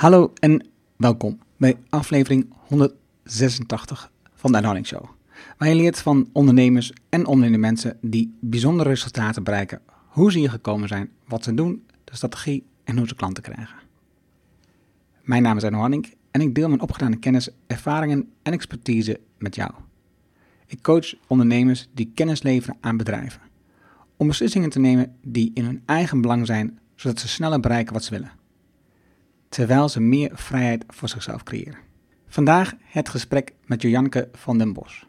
Hallo en welkom bij aflevering 186 van de Anhouding Show. Waar je leert van ondernemers en ondernemende mensen die bijzondere resultaten bereiken, hoe ze hier gekomen zijn, wat ze doen, de strategie en hoe ze klanten krijgen. Mijn naam is Arno Hanning en ik deel mijn opgedane kennis, ervaringen en expertise met jou. Ik coach ondernemers die kennis leveren aan bedrijven. Om beslissingen te nemen die in hun eigen belang zijn, zodat ze sneller bereiken wat ze willen. Terwijl ze meer vrijheid voor zichzelf creëren. Vandaag het gesprek met Joanneke van den Bos.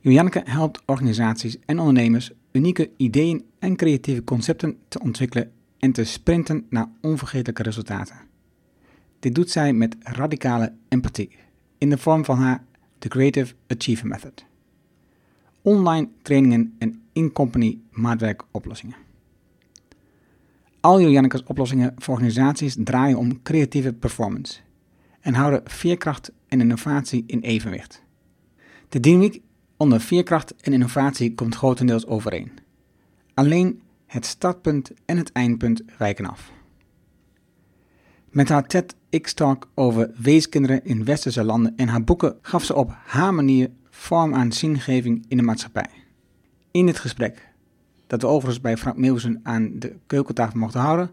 Joanneke helpt organisaties en ondernemers unieke ideeën en creatieve concepten te ontwikkelen en te sprinten naar onvergetelijke resultaten. Dit doet zij met radicale empathie in de vorm van haar The Creative Achievement Method. Online trainingen en in-company maatwerkoplossingen. Al Joanneke's oplossingen voor organisaties draaien om creatieve performance en houden veerkracht en innovatie in evenwicht. De dynamiek onder veerkracht en innovatie komt grotendeels overeen. Alleen het startpunt en het eindpunt wijken af. Met haar TED-X-talk over weeskinderen in westerse landen en haar boeken gaf ze op haar manier vorm aan zingeving in de maatschappij. In dit gesprek, dat we overigens bij Frank Meeuwsen aan de keukentafel mochten houden,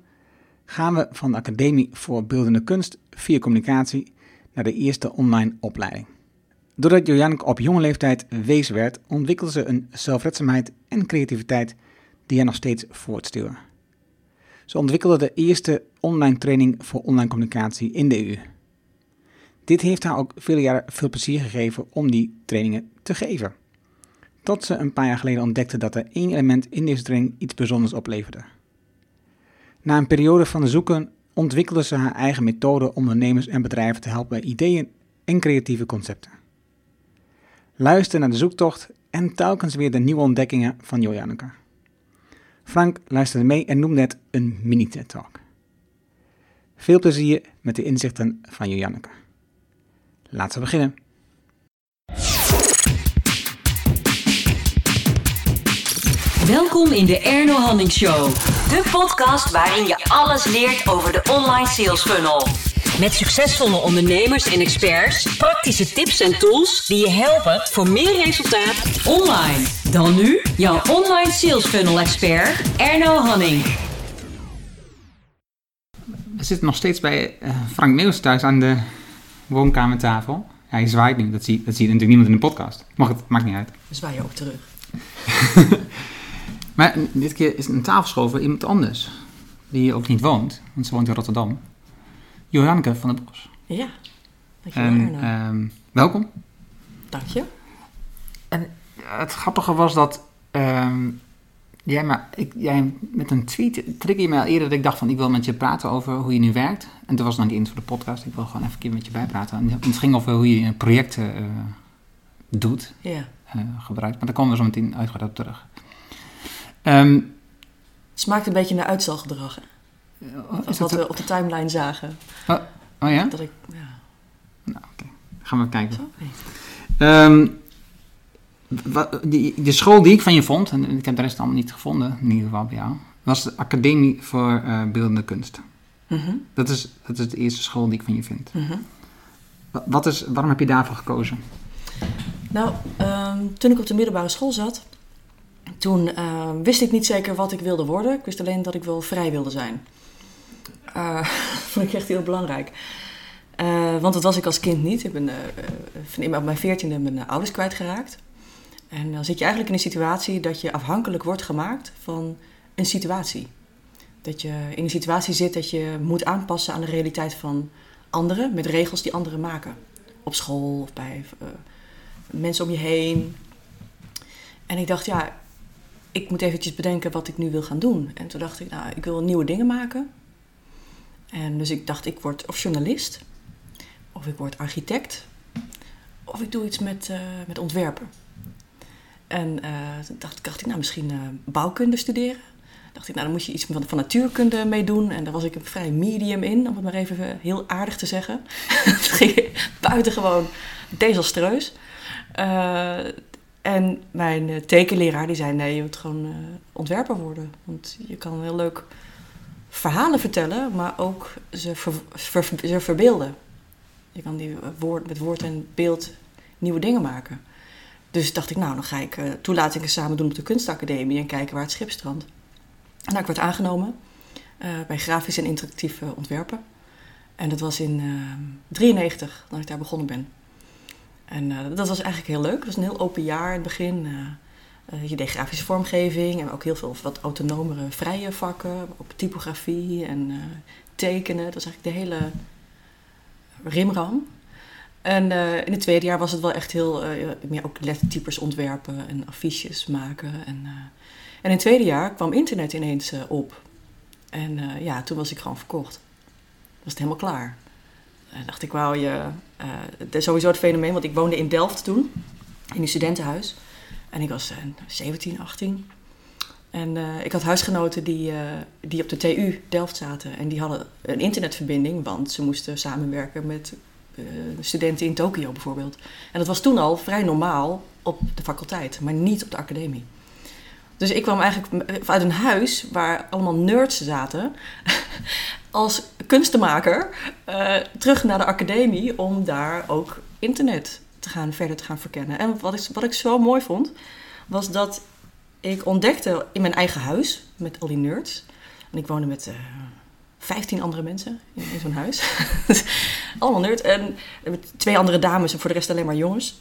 gaan we van de Academie voor Beeldende Kunst via communicatie naar de eerste online opleiding. Doordat Jojanke op jonge leeftijd wees werd, ontwikkelde ze een zelfredzaamheid en creativiteit die haar nog steeds voortstuwen. Ze ontwikkelde de eerste online training voor online communicatie in de EU. Dit heeft haar ook vele jaren veel plezier gegeven om die trainingen te geven. Tot ze een paar jaar geleden ontdekte dat er één element in deze training iets bijzonders opleverde. Na een periode van zoeken ontwikkelde ze haar eigen methode om ondernemers en bedrijven te helpen bij ideeën en creatieve concepten. Luister naar de zoektocht en telkens weer de nieuwe ontdekkingen van Joanneke. Frank luisterde mee en noemde het een mini-TED-talk. Veel plezier met de inzichten van Joanneke. Laten we beginnen. Welkom in de Erno Hanning Show. De podcast waarin je alles leert over de online sales funnel. Met succesvolle ondernemers en experts, praktische tips en tools die je helpen voor meer resultaat online. Dan nu jouw online sales funnel expert Erno Hanning. We zitten nog steeds bij uh, Frank Meeuws thuis aan de woonkamertafel. Hij zwaait nu, dat zie, dat zie je natuurlijk niemand in de podcast. Mag het, maakt niet uit. We zwaaien ook terug. maar dit keer is een tafel voor iemand anders. Die hier ook niet woont, want ze woont in Rotterdam. Johanneke van der Bos. Ja, dankjewel en, um, welkom. Dank je. En het grappige was dat um, jij, maar, ik, jij met een tweet trigger je mij al eerder dat ik dacht van ik wil met je praten over hoe je nu werkt. En toen was nog niet eens voor de podcast, ik wil gewoon even een keer met je bijpraten. En het ging over hoe je projecten uh, doet, ja. uh, gebruikt. Maar daar komen we zo meteen uitgebreid op terug. Um, het smaakt een beetje naar uitstelgedrag, hè? Van wat we op de timeline zagen. Oh, oh ja? Dat ik, ja. Nou, oké. Okay. Gaan we kijken. Um, die, de school die ik van je vond, en ik heb de rest allemaal niet gevonden, in ieder geval bij jou, was de Academie voor uh, Beeldende Kunst. Mm -hmm. dat, is, dat is de eerste school die ik van je vind. Mm -hmm. Wat is, waarom heb je daarvoor gekozen? Nou, um, toen ik op de middelbare school zat, toen uh, wist ik niet zeker wat ik wilde worden. Ik wist alleen dat ik wel vrij wilde zijn. Uh, vond ik echt heel belangrijk. Uh, want dat was ik als kind niet. Ik ben uh, op mijn veertiende mijn ouders kwijtgeraakt. En dan zit je eigenlijk in een situatie dat je afhankelijk wordt gemaakt van een situatie. Dat je in een situatie zit dat je moet aanpassen aan de realiteit van anderen, met regels die anderen maken. Op school of bij mensen om je heen. En ik dacht, ja, ik moet eventjes bedenken wat ik nu wil gaan doen. En toen dacht ik, nou, ik wil nieuwe dingen maken. En dus ik dacht, ik word of journalist, of ik word architect, of ik doe iets met, uh, met ontwerpen. En uh, toen dacht, ik, nou, misschien uh, bouwkunde studeren. dacht ik, nou, dan moet je iets van, van natuurkunde mee doen. En daar was ik een vrij medium in, om het maar even heel aardig te zeggen. Het ging buitengewoon desastreus. En mijn tekenleraar die zei, nee, je moet gewoon ontwerper worden. Want je kan heel leuk verhalen vertellen, maar ook ze, ze verbeelden. Je kan die woord, met woord en beeld nieuwe dingen maken. Dus dacht ik, nou, dan ga ik uh, toelatingen samen doen op de kunstacademie en kijken waar het schip strandt. Nou, ik werd aangenomen uh, bij grafisch en interactieve ontwerpen. En dat was in 1993 uh, dat ik daar begonnen ben. En uh, dat was eigenlijk heel leuk. Het was een heel open jaar in het begin. je deed grafische vormgeving en ook heel veel wat autonomere vrije vakken. Op typografie en tekenen. Dat was eigenlijk de hele rimram. En uh, in het tweede jaar was het wel echt heel, uh, meer ook lettertypes ontwerpen en affiches maken. En, uh, en in het tweede jaar kwam internet ineens op. En ja, toen was ik gewoon verkocht. Was het helemaal klaar. En dacht ik, wauw, je, sowieso het fenomeen, want ik woonde in Delft toen, in een studentenhuis. En ik was 17, 18. En ik had huisgenoten die, die op de TU Delft zaten. En die hadden een internetverbinding, want ze moesten samenwerken met eh, studenten in Tokio bijvoorbeeld. En dat was toen al vrij normaal op de faculteit, maar niet op de academie. Dus ik kwam eigenlijk uit een huis waar allemaal nerds zaten, als kunstenmaker, uh, terug naar de academie om daar ook internet te gaan, verder te gaan verkennen. En wat ik, wat ik zo mooi vond, was dat ik ontdekte in mijn eigen huis met al die nerds. En ik woonde met uh, 15 andere mensen in, zo'n huis. Allemaal nerd. En twee andere dames en voor de rest alleen maar jongens.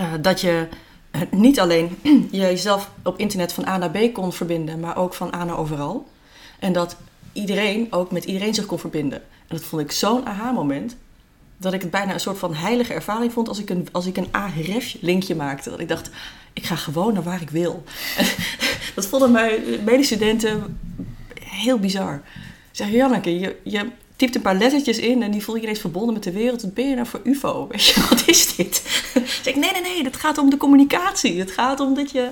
Uh, dat je eh, niet alleen jezelf op internet van A naar B kon verbinden, maar ook van A naar overal. En dat iedereen ook met iedereen zich kon verbinden. En dat vond ik zo'n aha-moment. Dat ik het bijna een soort van heilige ervaring vond als ik een, als ik een ARF-linkje maakte. Dat ik dacht, ik ga gewoon naar waar ik wil. dat vonden mijn medestudenten heel bizar zeg Janneke, je, je typt een paar lettertjes in en die voel je ineens verbonden met de wereld. Wat ben je nou voor UFO? Weet je, wat is dit? zeg nee, nee, nee, het gaat om de communicatie. Het gaat om dat je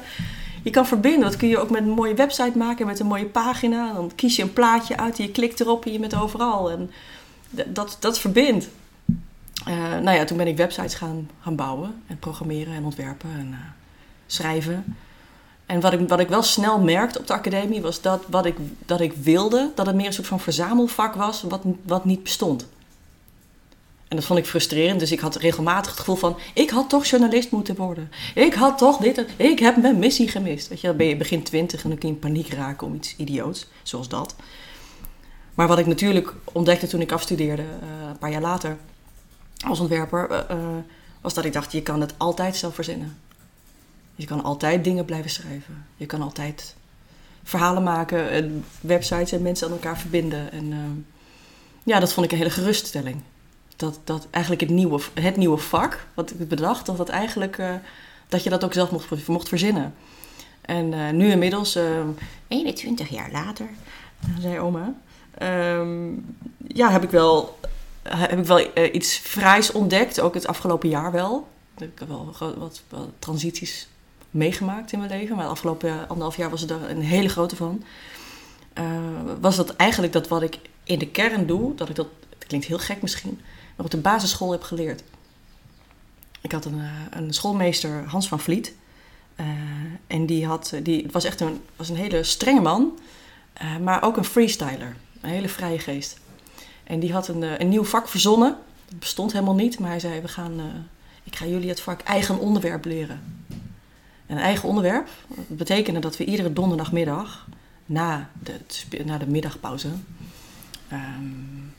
je kan verbinden. Dat kun je ook met een mooie website maken, met een mooie pagina. Dan kies je een plaatje uit en je klikt erop en je bent overal. En dat, dat verbindt. Uh, nou ja, toen ben ik websites gaan, gaan bouwen en programmeren en ontwerpen en uh, schrijven. En wat ik, wat ik wel snel merkte op de academie was dat wat ik, dat ik wilde, dat het meer een soort van verzamelvak was wat, wat niet bestond. En dat vond ik frustrerend, dus ik had regelmatig het gevoel van: ik had toch journalist moeten worden. Ik had toch dit, ik heb mijn missie gemist. Weet je, dan ben je begin twintig en dan kun je in paniek raken om iets idioots, zoals dat. Maar wat ik natuurlijk ontdekte toen ik afstudeerde, uh, een paar jaar later, als ontwerper, uh, uh, was dat ik dacht: je kan het altijd zelf verzinnen. Je kan altijd dingen blijven schrijven. Je kan altijd verhalen maken, en websites en mensen aan elkaar verbinden. En uh, ja, dat vond ik een hele geruststelling. Dat, dat eigenlijk het nieuwe, het nieuwe vak, wat ik bedacht, dat, dat, eigenlijk, uh, dat je dat ook zelf mocht, verzinnen. En uh, nu inmiddels, 21 jaar later, zei oma, um, ja, heb ik wel, heb ik wel iets fraais ontdekt. Ook het afgelopen jaar wel. Ik heb wel wat, wat transities meegemaakt in mijn leven. Maar de afgelopen anderhalf jaar was er een hele grote van. Uh, was dat eigenlijk dat wat ik in de kern doe, dat ik dat, het klinkt heel gek misschien, maar op de basisschool heb geleerd. Ik had een, eh, een schoolmeester, Hans van Vliet. Uh, en die, had, die was echt een, was een hele strenge man, maar ook een freestyler. Een hele vrije geest. En die had een, een nieuw vak verzonnen. Dat bestond helemaal niet, maar hij zei: we gaan, Ik ga jullie het vak eigen onderwerp leren een eigen onderwerp. Dat betekende dat we iedere donderdagmiddag na de, na de middagpauze um,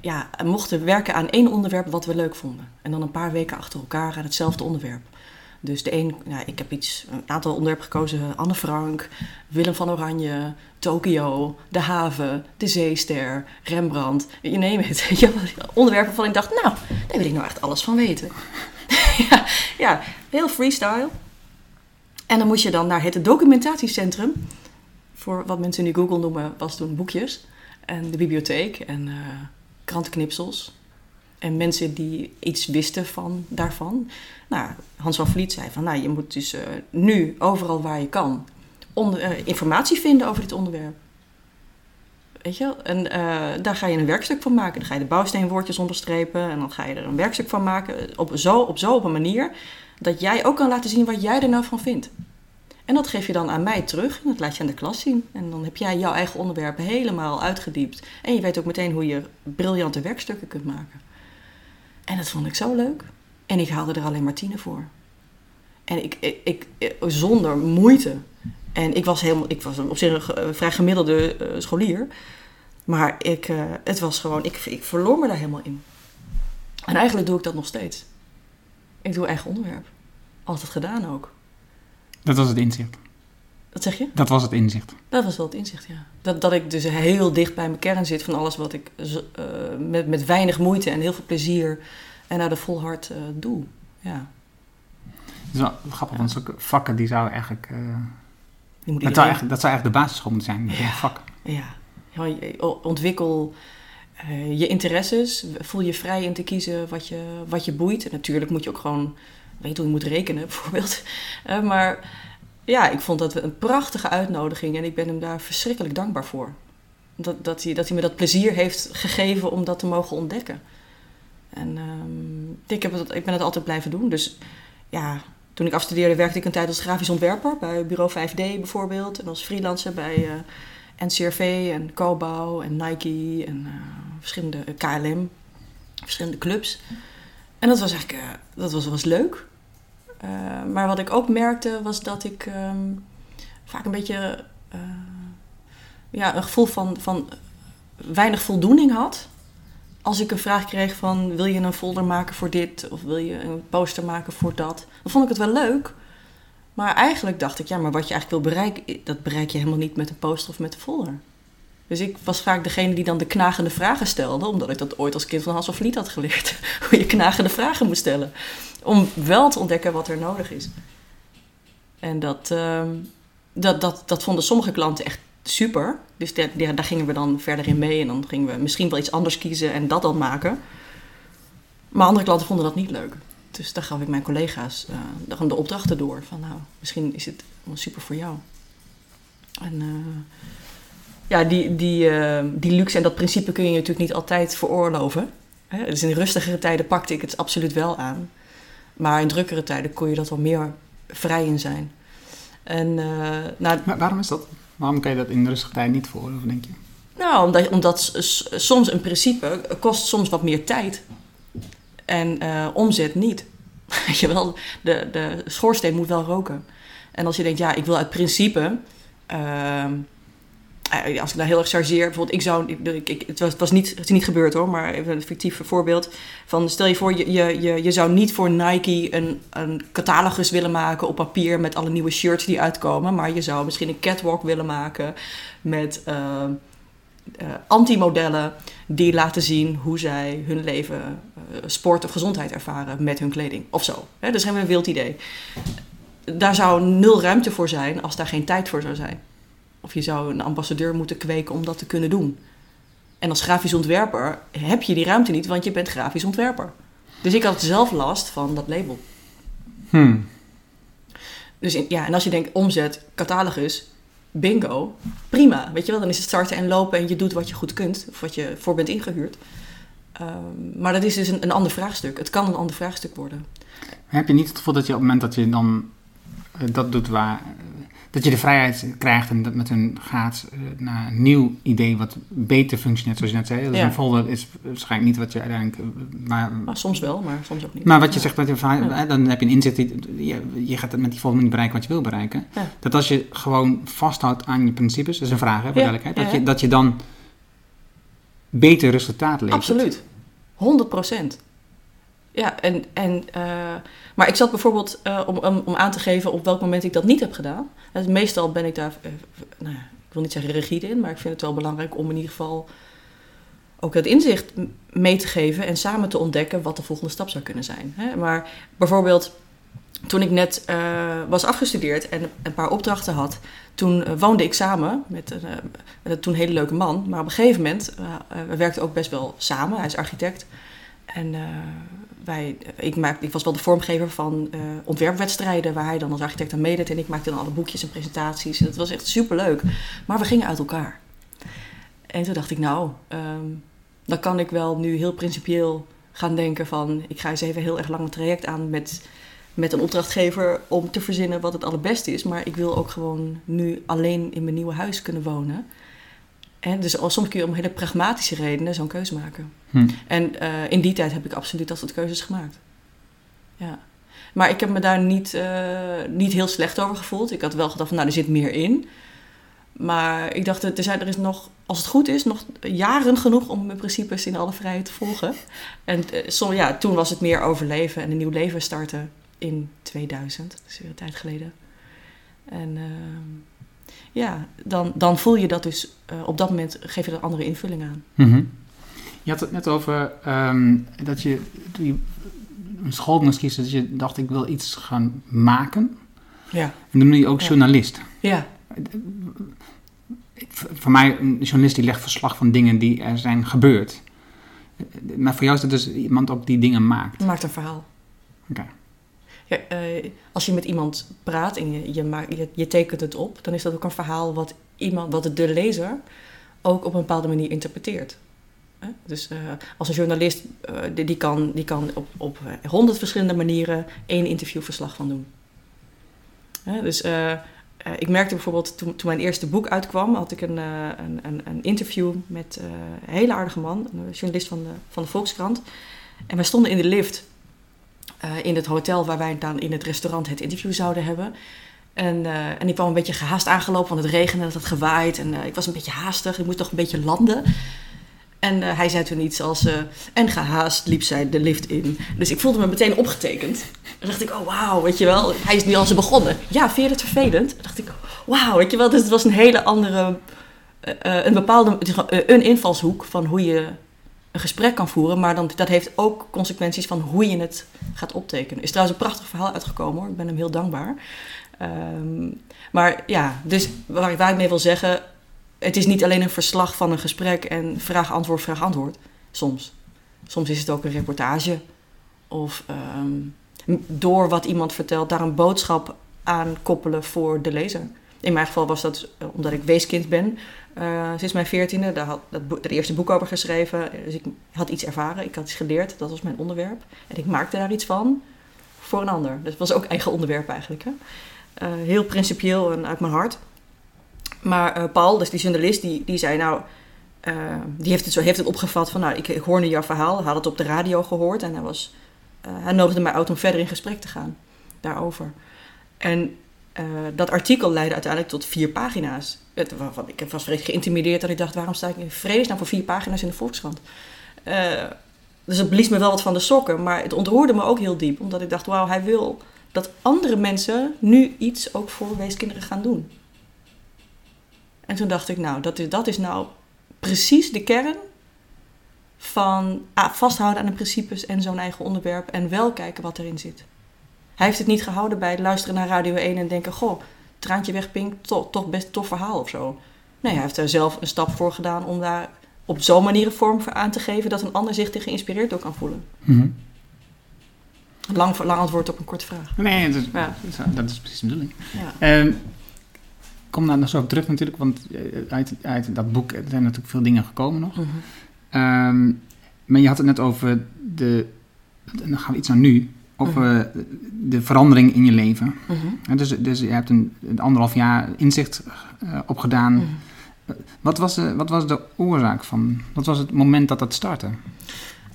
ja, mochten werken aan één onderwerp wat we leuk vonden. En dan een paar weken achter elkaar aan hetzelfde onderwerp. Dus de een, nou, ik heb iets, een aantal onderwerpen gekozen. Anne Frank, Willem van Oranje, Tokio, de haven, de zeester, Rembrandt. Je neemt het. Onderwerpen waarvan ik dacht, nou, daar wil ik nou echt alles van weten. ja, ja, heel freestyle. En dan moest je dan naar het documentatiecentrum. Voor wat mensen nu Google noemen, was toen boekjes. En de bibliotheek en uh, krantenknipsels. En mensen die iets wisten van, daarvan. Nou, Hans van Vliet zei van, nou, je moet dus uh, nu overal waar je kan onder, uh, informatie vinden over dit onderwerp. Weet je En daar ga je een werkstuk van maken. Dan ga je de bouwsteenwoordjes onderstrepen en dan ga je er een werkstuk van maken. Op zo op, zo op een manier dat jij ook kan laten zien wat jij er nou van vindt. En dat geef je dan aan mij terug en dat laat je aan de klas zien. En dan heb jij jouw eigen onderwerp helemaal uitgediept. En je weet ook meteen hoe je briljante werkstukken kunt maken. En dat vond ik zo leuk. En ik haalde er alleen maar tienen voor. En ik, ik, zonder moeite. En ik was, helemaal, ik was op zich een vrij gemiddelde uh, scholier. Maar ik, uh, het was gewoon, ik, ik verloor me daar helemaal in. En eigenlijk doe ik dat nog steeds. Ik doe eigen onderwerp. Altijd gedaan ook. Dat was het inzicht. Wat zeg je? Dat was het inzicht. Dat was wel het inzicht, ja. Dat, dat ik dus heel dicht bij mijn kern zit van alles wat ik uh, met, met weinig moeite en heel veel plezier en naar de vol hart uh, doe. Ja. Dat is wel grappig, want zulke vakken die zou eigenlijk... Uh, die moet dat, zou eigenlijk dat zou eigenlijk de basisschool moeten zijn, ja. vakken. Ja. ja, ontwikkel je interesses, voel je vrij in te kiezen wat je, wat je boeit. En natuurlijk moet je ook gewoon weet hoe je moet rekenen, bijvoorbeeld. Uh, maar ja, ik vond dat een prachtige uitnodiging en ik ben hem daar verschrikkelijk dankbaar voor. Dat, dat, hij, dat hij me dat plezier heeft gegeven om dat te mogen ontdekken. En um, ik, heb het, ik ben het altijd blijven doen. Dus ja, toen ik afstudeerde werkte ik een tijd als grafisch ontwerper bij bureau 5D bijvoorbeeld. En als freelancer bij uh, NCRV en Cobouw en Nike en uh, verschillende KLM, verschillende clubs. En dat was eigenlijk uh, dat was, was leuk. Maar wat ik ook merkte was dat ik um, vaak een beetje ja, een gevoel van, van weinig voldoening had. Als ik een vraag kreeg van wil je een folder maken voor dit of wil je een poster maken voor dat. Dan vond ik het wel leuk. Maar eigenlijk dacht ik, ja, maar wat je eigenlijk wil bereiken, dat bereik je helemaal niet met een poster of met een folder. Dus ik was vaak degene die dan de knagende vragen stelde, omdat ik dat ooit als kind van Hans of had geleerd. Hoe je knagende vragen moet stellen. Om wel te ontdekken wat er nodig is. En dat, uh, dat, dat, dat vonden sommige klanten echt super. Dus daar gingen we dan verder in mee. En dan gingen we misschien wel iets anders kiezen en dat dan maken. Maar andere klanten vonden dat niet leuk. Dus daar gaf ik mijn collega's uh, de opdrachten door. Van nou, misschien is het super voor jou. En... Uh, ja, die, die, uh, die luxe en dat principe kun je natuurlijk niet altijd veroorloven. Hè? Dus in rustigere tijden pakte ik het absoluut wel aan. Maar in drukkere tijden kon je dat wel meer vrij in zijn. En, nou, maar waarom is dat? Waarom kan je dat in rustige tijden niet veroorloven, denk je? Nou, omdat, omdat soms een principe kost soms wat meer tijd. En uh, omzet niet. je wel, de, de schoorsteen moet wel roken. En als je denkt, ja, ik wil uit principe... Uh, uh, als ik nou heel erg chargeer, bijvoorbeeld, ik zou, ik, ik, het, was, het was niet, het is niet gebeurd hoor, maar even een fictief voorbeeld. Van stel je voor, je, je, je, je zou niet voor Nike een, een catalogus willen maken op papier met alle nieuwe shirts die uitkomen, maar je zou misschien een catwalk willen maken met uh, uh, anti-modellen die laten zien hoe zij hun leven, sport of gezondheid ervaren met hun kleding of zo. Hè, dat is helemaal een wild idee. Daar zou nul ruimte voor zijn als daar geen tijd voor zou zijn. Of je zou een ambassadeur moeten kweken om dat te kunnen doen. En als grafisch ontwerper heb je die ruimte niet, want je bent grafisch ontwerper. Dus ik had zelf last van dat label. Hmm. Dus in, ja, en als je denkt omzet, catalogus, bingo, prima. Weet je wel, dan is het starten en lopen en je doet wat je goed kunt, of wat je voor bent ingehuurd. Um, maar dat is dus een, een ander vraagstuk. Het kan een ander vraagstuk worden. Heb je niet het gevoel dat je op het moment dat je dan uh, dat doet waar dat je de vrijheid krijgt en dat met hun gaat uh, naar een nieuw idee wat beter functioneert, zoals je net zei. Dus ja. een folder is waarschijnlijk niet wat je uiteindelijk... Uh, maar, maar, soms wel, maar soms ook niet. Maar wat je ja. zegt, dat je, ja. dan heb je een inzicht, je, je gaat met die folder niet bereiken wat je wil bereiken. Dat als je gewoon vasthoudt aan je principes, dat is een vraag hè, voor duidelijkheid, dat, je, dat je dan beter resultaat levert. Absoluut, 100 procent. Ja, en, en, uh, maar ik zat bijvoorbeeld uh, om, om, aan te geven op welk moment ik dat niet heb gedaan. Meestal ben ik daar, uh, nou ik wil niet zeggen rigide in, maar ik vind het wel belangrijk om in ieder geval ook het inzicht mee te geven en samen te ontdekken wat de volgende stap zou kunnen zijn. Hè? Maar bijvoorbeeld toen ik net was afgestudeerd en een paar opdrachten had, toen woonde ik samen met een, met toen hele leuke man. Maar op een gegeven moment, we werkten ook best wel samen, hij is architect. En ik, ik was wel de vormgever van uh, ontwerpwedstrijden, waar hij dan als architect aan meedeed. En ik maakte dan alle boekjes en presentaties. En dat was echt super leuk. Maar we gingen uit elkaar. En toen dacht ik, nou, um, dan kan ik wel nu heel principieel gaan denken van... ik ga eens even heel erg lang een traject aan met met een opdrachtgever om te verzinnen wat het allerbeste is. Maar ik wil ook gewoon nu alleen in mijn nieuwe huis kunnen wonen. En dus soms kun je om hele pragmatische redenen zo'n keuze maken. Hm. En eh, in die tijd heb ik absoluut dat soort keuzes gemaakt. Ja. Maar ik heb me daar niet, eh, niet heel slecht over gevoeld. Ik had wel gedacht van, nou, er zit meer in. Maar ik dacht, er, zijn, er is nog, als het goed is, nog jaren genoeg om mijn principes in alle vrijheid te volgen. En uh, so, ja, toen was het meer overleven en een nieuw leven starten in 2000. Dat is weer een tijd geleden. En uh, ja, dan, dan voel je dat dus op dat moment, geef je er een andere invulling aan. Mm -hmm. Je had het net over um, dat je, toen je een school moest kiezen, dat je dacht ik wil iets gaan maken. Ja. En dan noem je ook Ja. journalist. Ja, Voor mij, een journalist die legt verslag van dingen die er zijn gebeurd. Maar voor jou is dat dus iemand ook die dingen maakt. maakt een verhaal. Oké. Ja, eh, als je met iemand praat en je, je, maakt, je, je tekent het op, dan is dat ook een verhaal wat, iemand, wat de lezer ook op een bepaalde manier interpreteert. Dus eh, als een journalist, eh, die, kan, die kan op, op honderd verschillende manieren één interviewverslag van doen. Dus eh, eh, ik merkte bijvoorbeeld toen, toen mijn eerste boek uitkwam, had ik een, eh, een, een, een interview met eh, een hele aardige man, een journalist van de, van de Volkskrant. En wij stonden in de lift eh, in het hotel waar wij dan in het restaurant het interview zouden hebben. En, eh, en ik kwam een beetje gehaast aangelopen, want het regende, het had gewaaid. En eh, ik was een beetje haastig, ik moest toch een beetje landen. En eh, hij zei toen iets als... eh, en gehaast liep zij de lift in. Dus ik voelde me meteen opgetekend. Dan dacht ik, oh wauw, weet je wel. Hij is nu al zo begonnen. Ja, vind je het vervelend? Dan dacht ik, wauw, weet je wel. Dus het was een hele andere... eh, een bepaalde... een invalshoek van hoe je een gesprek kan voeren. Maar dan, dat heeft ook consequenties van hoe je het gaat optekenen. Is trouwens een prachtig verhaal uitgekomen hoor. Ik ben hem heel dankbaar. Ehm, maar ja, dus waar waar ik mee wil zeggen... Het is niet alleen een verslag van een gesprek en vraag-antwoord, vraag-antwoord. Soms. Soms is het ook een reportage. Of ehm, door wat iemand vertelt, daar een boodschap aan koppelen voor de lezer. In mijn geval was dat eh, omdat ik weeskind ben. eh, sinds mijn veertiende, daar had dat het eerste boek over geschreven. Dus ik had iets ervaren, ik had iets geleerd, dat was mijn onderwerp. En ik maakte daar iets van voor een ander. Dus het was ook eigen onderwerp eigenlijk. Hè? Eh, heel principieel en uit mijn hart. Maar eh, Paul, dus die journalist, die, die zei nou... eh, die heeft het zo heeft het opgevat van... nou, ik, hoor nu jouw verhaal. Hij had het op de radio gehoord. En hij, was, eh, hij nodigde mij uit om verder in gesprek te gaan daarover. En dat artikel leidde uiteindelijk tot vier pagina's. Het, waarvan, ik was geïntimideerd dat ik dacht... waarom sta ik in vredesnaam voor vier pagina's in de Volkskrant? Dus het blies me wel wat van de sokken. Maar het ontroerde me ook heel diep. Omdat ik dacht, wauw, hij wil dat andere mensen nu iets ook voor weeskinderen gaan doen. En toen dacht ik, nou, dat is, dat is nou precies de kern van ah, vasthouden aan de principes en zo'n eigen onderwerp en wel kijken wat erin zit. Hij heeft het niet gehouden bij het luisteren naar Radio 1 en denken, goh, traantje weg Pink, toch, toch best tof verhaal of zo. Nee, hij heeft er zelf een stap voor gedaan om daar op zo'n manier een vorm voor aan te geven dat een ander zich er geïnspireerd door kan voelen. Mhm. Lang, lang antwoord op een korte vraag. Nee, dat is, Ja. dat is- precies de bedoeling. Ja. Ehm, kom daar nog zo op terug natuurlijk, want eh, uit, uit dat boek zijn natuurlijk veel dingen gekomen nog. Mhm. Ehm, maar je had het net over de, dan gaan we iets naar nu, over de verandering in je leven. Mhm. Dus, dus je hebt een, een anderhalf jaar inzicht eh, opgedaan. Mhm. Wat, was de, wat was de oorzaak van, wat was het moment dat dat startte?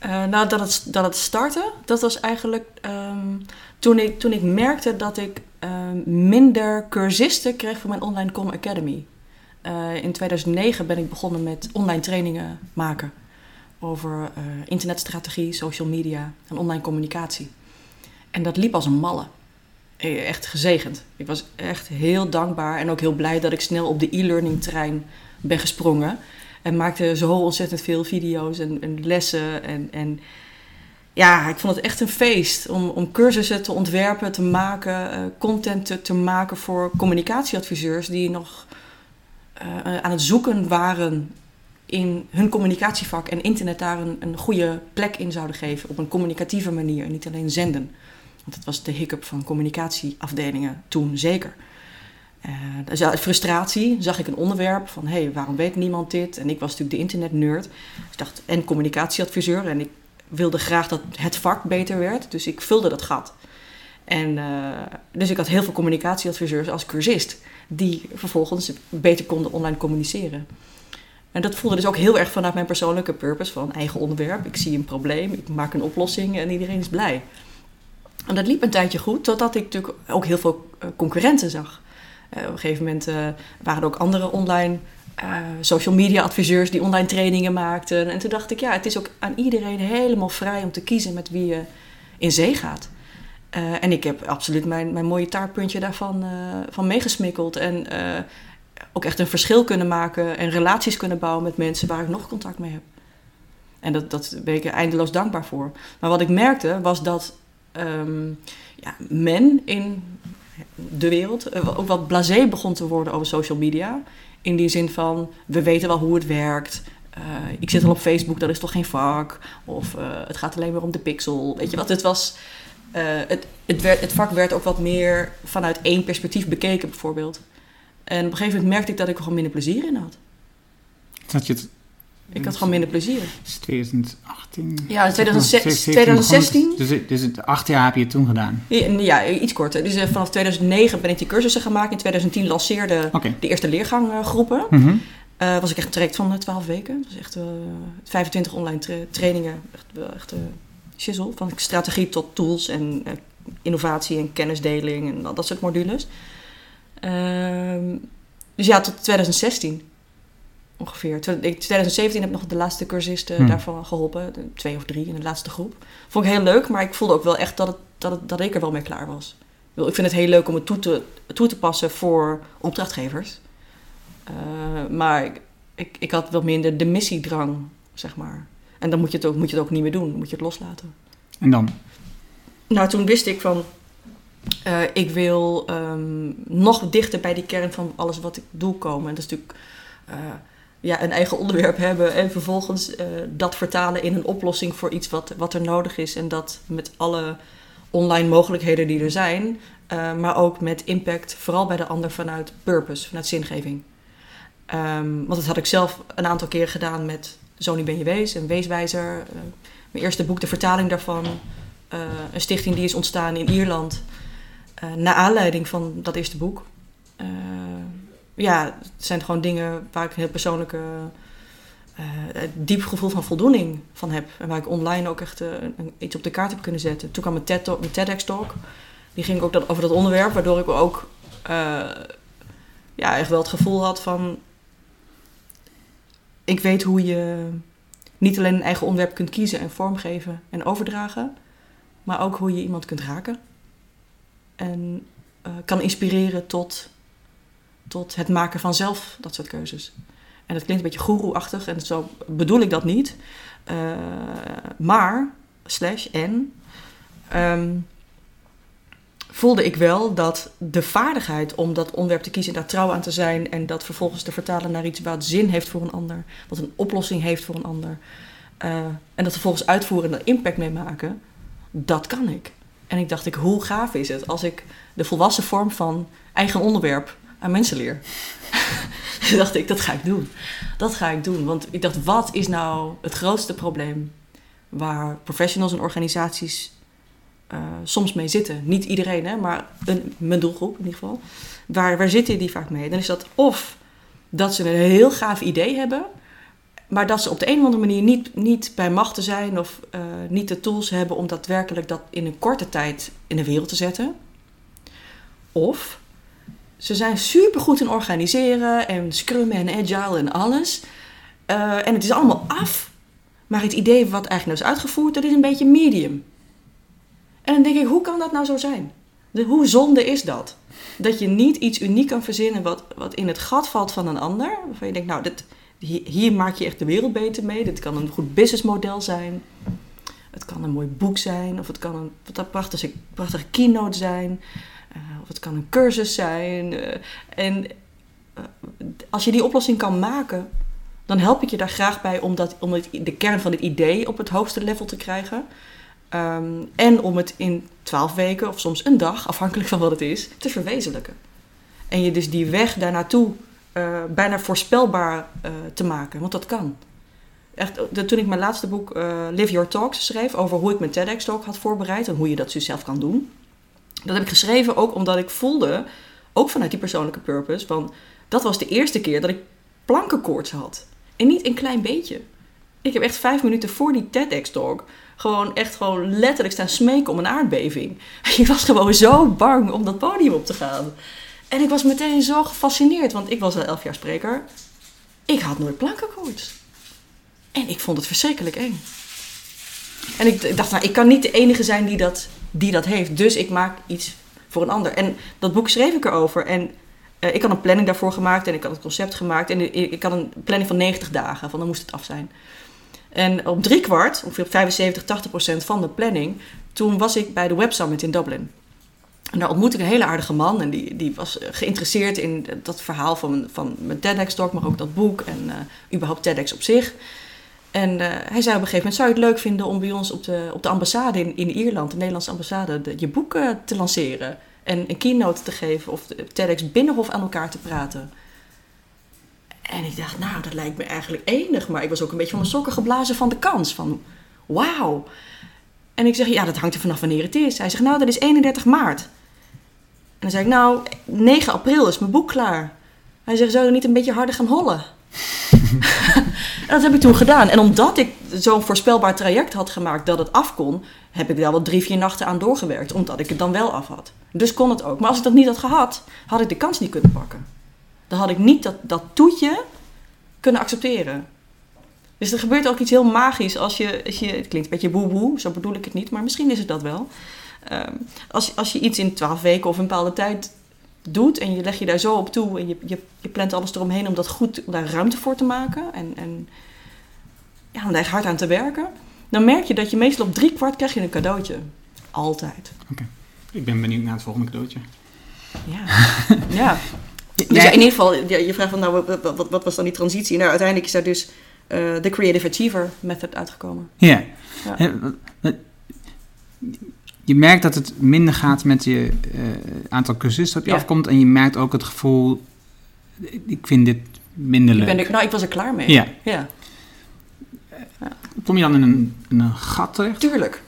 Eh, nou, dat het, dat het startte, dat was eigenlijk ehm, toen, ik, toen ik merkte dat ik ehm, minder cursisten kreeg voor mijn Online Com Academy. Eh, in 2009 ben ik begonnen met online trainingen maken over eh, internetstrategie, social media en online communicatie. En dat liep als een malle. Eh, Echt gezegend. Ik was echt heel dankbaar en ook heel blij dat ik snel op de e-learning trein ben gesprongen. En maakte zo ontzettend veel video's en, en lessen. En, en ja, ik vond het echt een feest om, om cursussen te ontwerpen, te maken, eh, content te, te maken voor communicatieadviseurs die nog eh, aan het zoeken waren in hun communicatievak en internet daar een, een goede plek in zouden geven op een communicatieve manier en niet alleen zenden. Want dat was de hiccup van communicatieafdelingen toen zeker. Eh, dus frustratie zag ik een onderwerp van... hé, hey, waarom weet niemand dit? En ik was natuurlijk de internetnerd. Dus dacht, en communicatieadviseur. En ik wilde graag dat het vak beter werd. Dus ik vulde dat gat. En, uh, dus ik had heel veel communicatieadviseurs als cursist, die vervolgens beter konden online communiceren. En dat voelde dus ook heel erg vanuit mijn persoonlijke purpose van eigen onderwerp. Ik zie een probleem, ik maak een oplossing en iedereen is blij. En dat liep een tijdje goed, totdat ik natuurlijk ook heel veel eh, concurrenten zag. Uh, op een gegeven moment uh, waren er ook andere online social media adviseurs die online trainingen maakten. En toen dacht ik, ja, het is ook aan iedereen helemaal vrij om te kiezen met wie je in zee gaat. en ik heb absoluut mijn, mijn mooie taartpuntje daarvan van meegesmikkeld. En ook echt een verschil kunnen maken en relaties kunnen bouwen met mensen waar ik nog contact mee heb. En dat, dat ben ik er eindeloos dankbaar voor. Maar wat ik merkte was dat um, ja, men in de wereld eh, ook wat blasé begon te worden over social media. In die zin van, we weten wel hoe het werkt. Uh, ik zit al op Facebook, dat is toch geen vak? Of uh, het gaat alleen maar om de pixel. Weet je wat? Het, was, het, het, werd, het vak werd ook wat meer vanuit één perspectief bekeken, bijvoorbeeld. En op een gegeven moment merkte ik dat ik er gewoon minder plezier in had. Dat je het ik had gewoon minder plezier. is 2018? Ja, 2016. 2016. Dus, dus het acht jaar heb je het toen gedaan? Ja, ja iets korter. Dus uh, vanaf 2009 ben ik die cursussen gemaakt. In 2010 lanceerde okay. de eerste leerganggroepen. Mm -hmm. uh, was ik echt een traject van 12 weken. Dus echt uh, 25 online tra trainingen. Echt, echt shizzle. Van strategie tot tools en innovatie en kennisdeling en dat soort modules. Ehm, dus ja, tot 2016 ongeveer. 2017 heb ik nog de laatste cursisten hmm. daarvan geholpen. Twee of drie in de laatste groep. Vond ik heel leuk, maar ik voelde ook wel echt dat, het, dat, het, dat ik er wel mee klaar was. Ik vind het heel leuk om het toe te, toe te passen voor opdrachtgevers. Uh, maar ik, ik, ik, had wel minder de missiedrang, zeg maar. En dan moet je, het ook, moet je het ook niet meer doen. Dan moet je het loslaten. En dan? Nou, toen wist ik van... Uh, ik wil um, nog dichter bij die kern van alles wat ik doe komen. En dat is natuurlijk... Uh, ja, een eigen onderwerp hebben en vervolgens uh, dat vertalen in een oplossing voor iets wat, wat er nodig is. En dat met alle online mogelijkheden die er zijn, uh, maar ook met impact, vooral bij de ander vanuit purpose, vanuit zingeving. Um, want dat had ik zelf een aantal keer gedaan met Zo ben je wees en Weeswijzer. Uh, mijn eerste boek, de vertaling daarvan. een stichting die is ontstaan in Ierland. naar aanleiding van dat eerste boek ja, het zijn gewoon dingen waar ik een heel persoonlijke, uh, diep gevoel van voldoening van heb. En waar ik online ook echt uh, iets op de kaart heb kunnen zetten. Toen kwam mijn, TED mijn TEDx-talk. Die ging ook over dat onderwerp, waardoor ik ook uh, ja, echt wel het gevoel had van... Ik weet hoe je niet alleen een eigen onderwerp kunt kiezen en vormgeven en overdragen... maar ook hoe je iemand kunt raken. En kan inspireren tot tot het maken van zelf dat soort keuzes. En dat klinkt een beetje goeroe-achtig en zo bedoel ik dat niet. Uh, maar, slash en, um, voelde ik wel dat de vaardigheid om dat onderwerp te kiezen, daar trouw aan te zijn en dat vervolgens te vertalen naar iets wat zin heeft voor een ander, wat een oplossing heeft voor een ander, uh, en dat vervolgens uitvoeren en er impact mee maken, dat kan ik. En ik dacht, ik, hoe gaaf is het als ik de volwassen vorm van eigen onderwerp aan mensen leer. Toen dacht ik, dat ga ik doen. Dat ga ik doen. Want ik dacht, wat is nou het grootste probleem waar professionals en organisaties uh, soms mee zitten? Niet iedereen, hè, maar een, mijn doelgroep in ieder geval. Waar, waar zitten die vaak mee? Dan is dat of dat ze een heel gaaf idee hebben, maar dat ze op de een of andere manier niet, niet bij machten zijn of uh, niet de tools hebben om daadwerkelijk dat in een korte tijd in de wereld te zetten. Of ze zijn super goed in organiseren en scrummen en agile en alles. Uh, en het is allemaal af. Maar het idee wat eigenlijk nou is uitgevoerd, dat is een beetje medium. En dan denk ik, hoe kan dat nou zo zijn? Hoe zonde is dat? Dat je niet iets uniek kan verzinnen wat, wat in het gat valt van een ander. Waarvan je denkt, nou, dit, hier, hier maak je echt de wereld beter mee. Dit kan een goed businessmodel zijn. Het kan een mooi boek zijn. Of het kan een, een prachtige, prachtige keynote zijn. Uh, of het kan een cursus zijn. Uh, en uh, als je die oplossing kan maken, dan help ik je daar graag bij om, dat, om de kern van het idee op het hoogste level te krijgen. Um, en om het in twaalf weken of soms een dag, afhankelijk van wat het is, te verwezenlijken. En je dus die weg daar naartoe bijna voorspelbaar te maken, want dat kan. Echt, toen ik mijn laatste boek Live Your Talks schreef over hoe ik mijn TEDx-talk had voorbereid en hoe je dat dus zelf kan doen Dat heb ik geschreven ook omdat ik voelde, ook vanuit die persoonlijke purpose, van dat was de eerste keer dat ik plankenkoorts had. En niet een klein beetje. Ik heb echt vijf minuten voor die TEDx-talk gewoon echt gewoon letterlijk staan smeken om een aardbeving. Ik was gewoon zo bang om dat podium op te gaan. En ik was meteen zo gefascineerd, want ik was al elf jaar spreker. Ik had nooit plankenkoorts. En ik vond het verschrikkelijk eng. En ik dacht, nou, ik kan niet de enige zijn die dat, die dat heeft. Dus ik maak iets voor een ander. En dat boek schreef ik erover. En uh, ik had een planning daarvoor gemaakt en ik had het concept gemaakt. En ik had een planning van 90 dagen, van dan moest het af zijn. En op drie kwart, ongeveer 75, 80 procent van de planning, toen was ik bij de Web Summit in Dublin. En daar ontmoette ik een hele aardige man en die, die was geïnteresseerd in dat verhaal van, van mijn TEDx-talk, maar ook dat boek en uh, überhaupt TEDx op zich. En uh, hij zei op een gegeven moment, zou je het leuk vinden om bij ons op de, op de ambassade in, in Ierland, de Nederlandse ambassade, de, je boek te lanceren en een keynote te geven of de TEDx Binnenhof aan elkaar te praten. En ik dacht, nou, dat lijkt me eigenlijk enig. Maar ik was ook een beetje van mijn sokken geblazen van de kans. Van, wauw. En ik zeg, ja, dat hangt er vanaf wanneer het is. Hij zegt, nou, dat is 31 maart. En dan zei ik, nou, 9 april is mijn boek klaar. Hij zegt, zou je niet een beetje harder gaan hollen? en dat heb ik toen gedaan. En omdat ik zo'n voorspelbaar traject had gemaakt dat het af kon, heb ik daar wel drie, vier nachten aan doorgewerkt. Omdat ik het dan wel af had. Dus kon het ook. Maar als ik dat niet had gehad, had ik de kans niet kunnen pakken dan had ik niet dat, dat toetje kunnen accepteren. Dus er gebeurt ook iets heel magisch als je, als je het klinkt een beetje boe-boe, zo bedoel ik het niet, maar misschien is het dat wel. Um, als, als je iets in twaalf weken of een bepaalde tijd doet en je leg je daar zo op toe en je, je, je plant alles eromheen om dat goed, om daar ruimte voor te maken en, en ja, om daar hard aan te werken, dan merk je dat je meestal op drie kwart krijg je een cadeautje. Altijd. Oké, ik ben benieuwd naar het volgende cadeautje. Ja, ja. Dus ja, in ieder geval, je vraagt van nou, wat, wat, was dan die transitie? Nou, uiteindelijk is daar dus uh, de Creative Achiever Method uitgekomen. Ja. ja. Je merkt dat het minder gaat met je uh, aantal cursisten dat je afkomt. En je merkt ook het gevoel, ik vind dit minder leuk. Ik ben er, nou, ik was er klaar mee. Ja. ja. Kom je dan in een, in een gat terecht? Tuurlijk.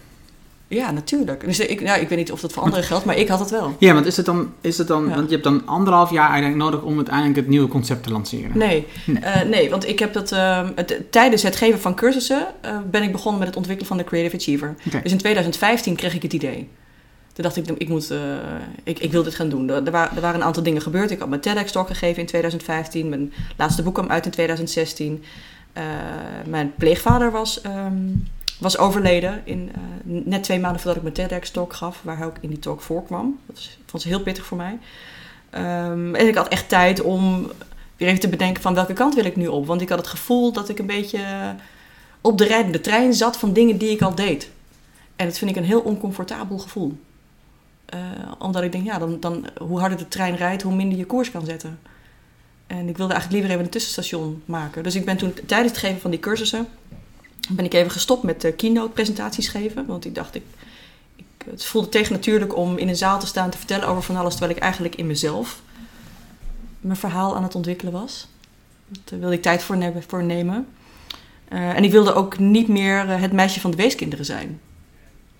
Ja, natuurlijk. Dus ik, nou, ik weet niet of dat voor anderen geldt, maar ik had het wel. Ja, want is het dan, is het dan want je hebt dan anderhalf jaar eigenlijk nodig om uiteindelijk het nieuwe concept te lanceren? Nee, nee, uh, nee want ik heb dat, uh, het, tijdens het geven van cursussen uh, ben ik begonnen met het ontwikkelen van de Creative Achiever. Okay. Dus in 2015 kreeg ik het idee. Toen dacht ik, ik, moet, uh, ik, ik wil dit gaan doen. Er, er, waren, er waren een aantal dingen gebeurd. Ik had mijn TEDx-talk gegeven in 2015. Mijn laatste boek kwam uit in 2016. mijn pleegvader was... Um, was overleden in, uh, net twee maanden voordat ik mijn TEDx-talk gaf, waar hij ook in die talk voorkwam. Dat vond ze heel pittig voor mij. Um, en ik had echt tijd om weer even te bedenken van welke kant wil ik nu op. Want ik had het gevoel dat ik een beetje op de rijdende trein zat van dingen die ik al deed. En dat vind ik een heel oncomfortabel gevoel. Uh, omdat ik denk, ja, dan, dan, hoe harder de trein rijdt, hoe minder je koers kan zetten. En ik wilde eigenlijk liever even een tussenstation maken. Dus ik ben toen tijdens het geven van die cursussen ben ik even gestopt met de keynote presentaties geven. Want ik dacht, ik, het voelde tegen natuurlijk om in een zaal te staan te vertellen over van alles, terwijl ik eigenlijk in mezelf mijn verhaal aan het ontwikkelen was. Daar wilde ik tijd voor, voor nemen. Uh, en ik wilde ook niet meer het meisje van de weeskinderen zijn.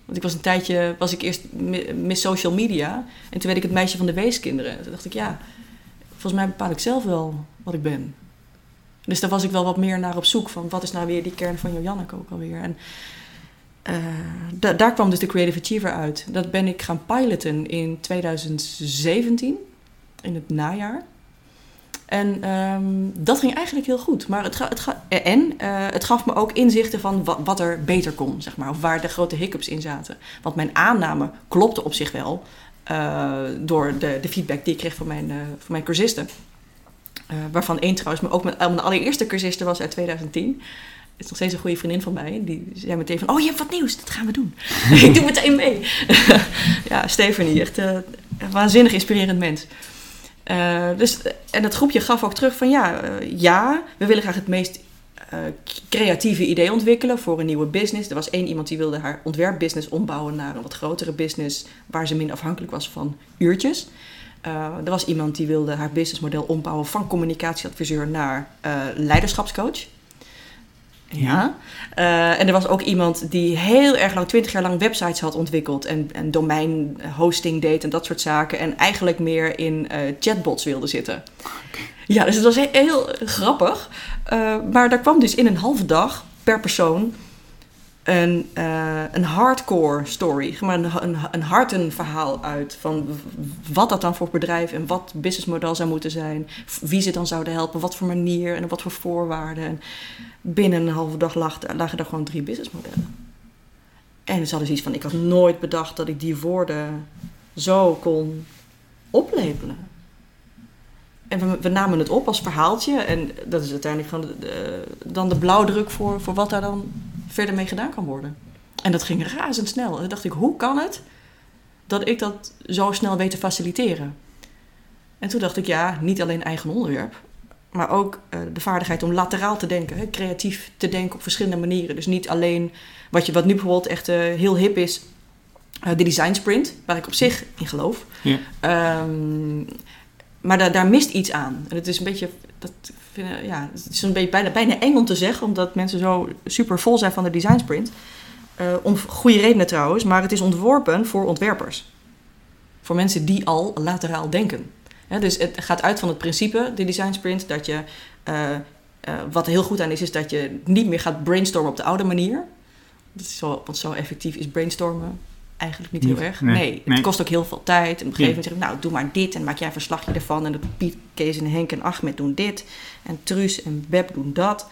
Want ik was een tijdje, was ik eerst miss social media. En toen werd ik het meisje van de weeskinderen. Toen dacht ik, ja, volgens mij bepaal ik zelf wel wat ik ben. Dus daar was ik wel wat meer naar op zoek. Van wat is nou weer die kern van Joanneke ook alweer. En uh, daar kwam dus de Creative Achiever uit. Dat ben ik gaan piloten in 2017, in het najaar. En um, dat ging eigenlijk heel goed. Maar het, het en uh, het gaf me ook inzichten van wat, er beter kon, zeg maar. Of waar de grote hiccups in zaten. Want mijn aanname klopte op zich wel. Uh, door de, de, feedback die ik kreeg van mijn, van mijn cursisten. Uh, waarvan één trouwens, maar ook mijn, mijn allereerste cursiste was uit 2010. Is nog steeds een goede vriendin van mij. Die zei meteen van, oh je hebt wat nieuws, dat gaan we doen. ik doe meteen mee. ja, Stephanie, echt uh, een waanzinnig inspirerend mens. Uh, dus, en het groepje gaf ook terug van, ja, ja we willen graag het meest creatieve idee ontwikkelen voor een nieuwe business. Er was één iemand die wilde haar ontwerpbusiness ombouwen naar een wat grotere business... waar ze minder afhankelijk was van uurtjes. Uh, er was iemand die wilde haar businessmodel ombouwen van communicatieadviseur naar uh, leiderschapscoach. Ja. Eh, en er was ook iemand die heel erg lang, twintig jaar lang websites had ontwikkeld en, en domeinhosting deed en dat soort zaken. En eigenlijk meer in eh, chatbots wilde zitten. Ja, dus het was he- heel, grappig. Eh, maar daar kwam dus in een halve dag per persoon een, eh, een hardcore story, maar een, een, hartenverhaal uit. Van wat dat dan voor bedrijf en wat businessmodel zou moeten zijn. Wie ze dan zouden helpen, wat voor manier en wat voor voorwaarden. En binnen een halve dag lag, lagen er gewoon drie businessmodellen. En ze hadden zoiets van, ik had nooit bedacht dat ik die woorden zo kon oplepelen. En we, namen het op als verhaaltje. En dat is uiteindelijk gewoon de- dan de blauwdruk voor, voor wat daar dan verder mee gedaan kan worden. En dat ging razendsnel. En toen dacht ik, hoe kan het dat ik dat zo snel weet te faciliteren? En toen dacht ik, ja, niet alleen eigen onderwerp, maar ook eh, de vaardigheid om lateraal te denken. Hè, creatief te denken op verschillende manieren. Dus niet alleen wat, je, wat nu bijvoorbeeld echt eh, heel hip is, eh, de design sprint, waar ik op zich in geloof. Ja. Ehm, maar daar, daar mist iets aan. En het is een beetje, dat vinden, ja, het is een beetje bijna, bijna eng om te zeggen, omdat mensen zo super vol zijn van de design sprint. Eh, om goede redenen trouwens, maar het is ontworpen voor ontwerpers. Voor mensen die al lateraal denken. Dus het gaat uit van het principe, de design sprint, dat je, eh, eh, wat heel goed aan is, is dat je niet meer gaat brainstormen op de oude manier. Dat is zo, want zo effectief is brainstormen eigenlijk niet heel erg. nee, Nee, het kost ook heel veel tijd. En op een gegeven moment zeg ik, nou, doe maar dit en maak jij een verslagje ervan. En de Piet, Kees en Henk en Ahmed doen dit. En Truus en Beb doen dat.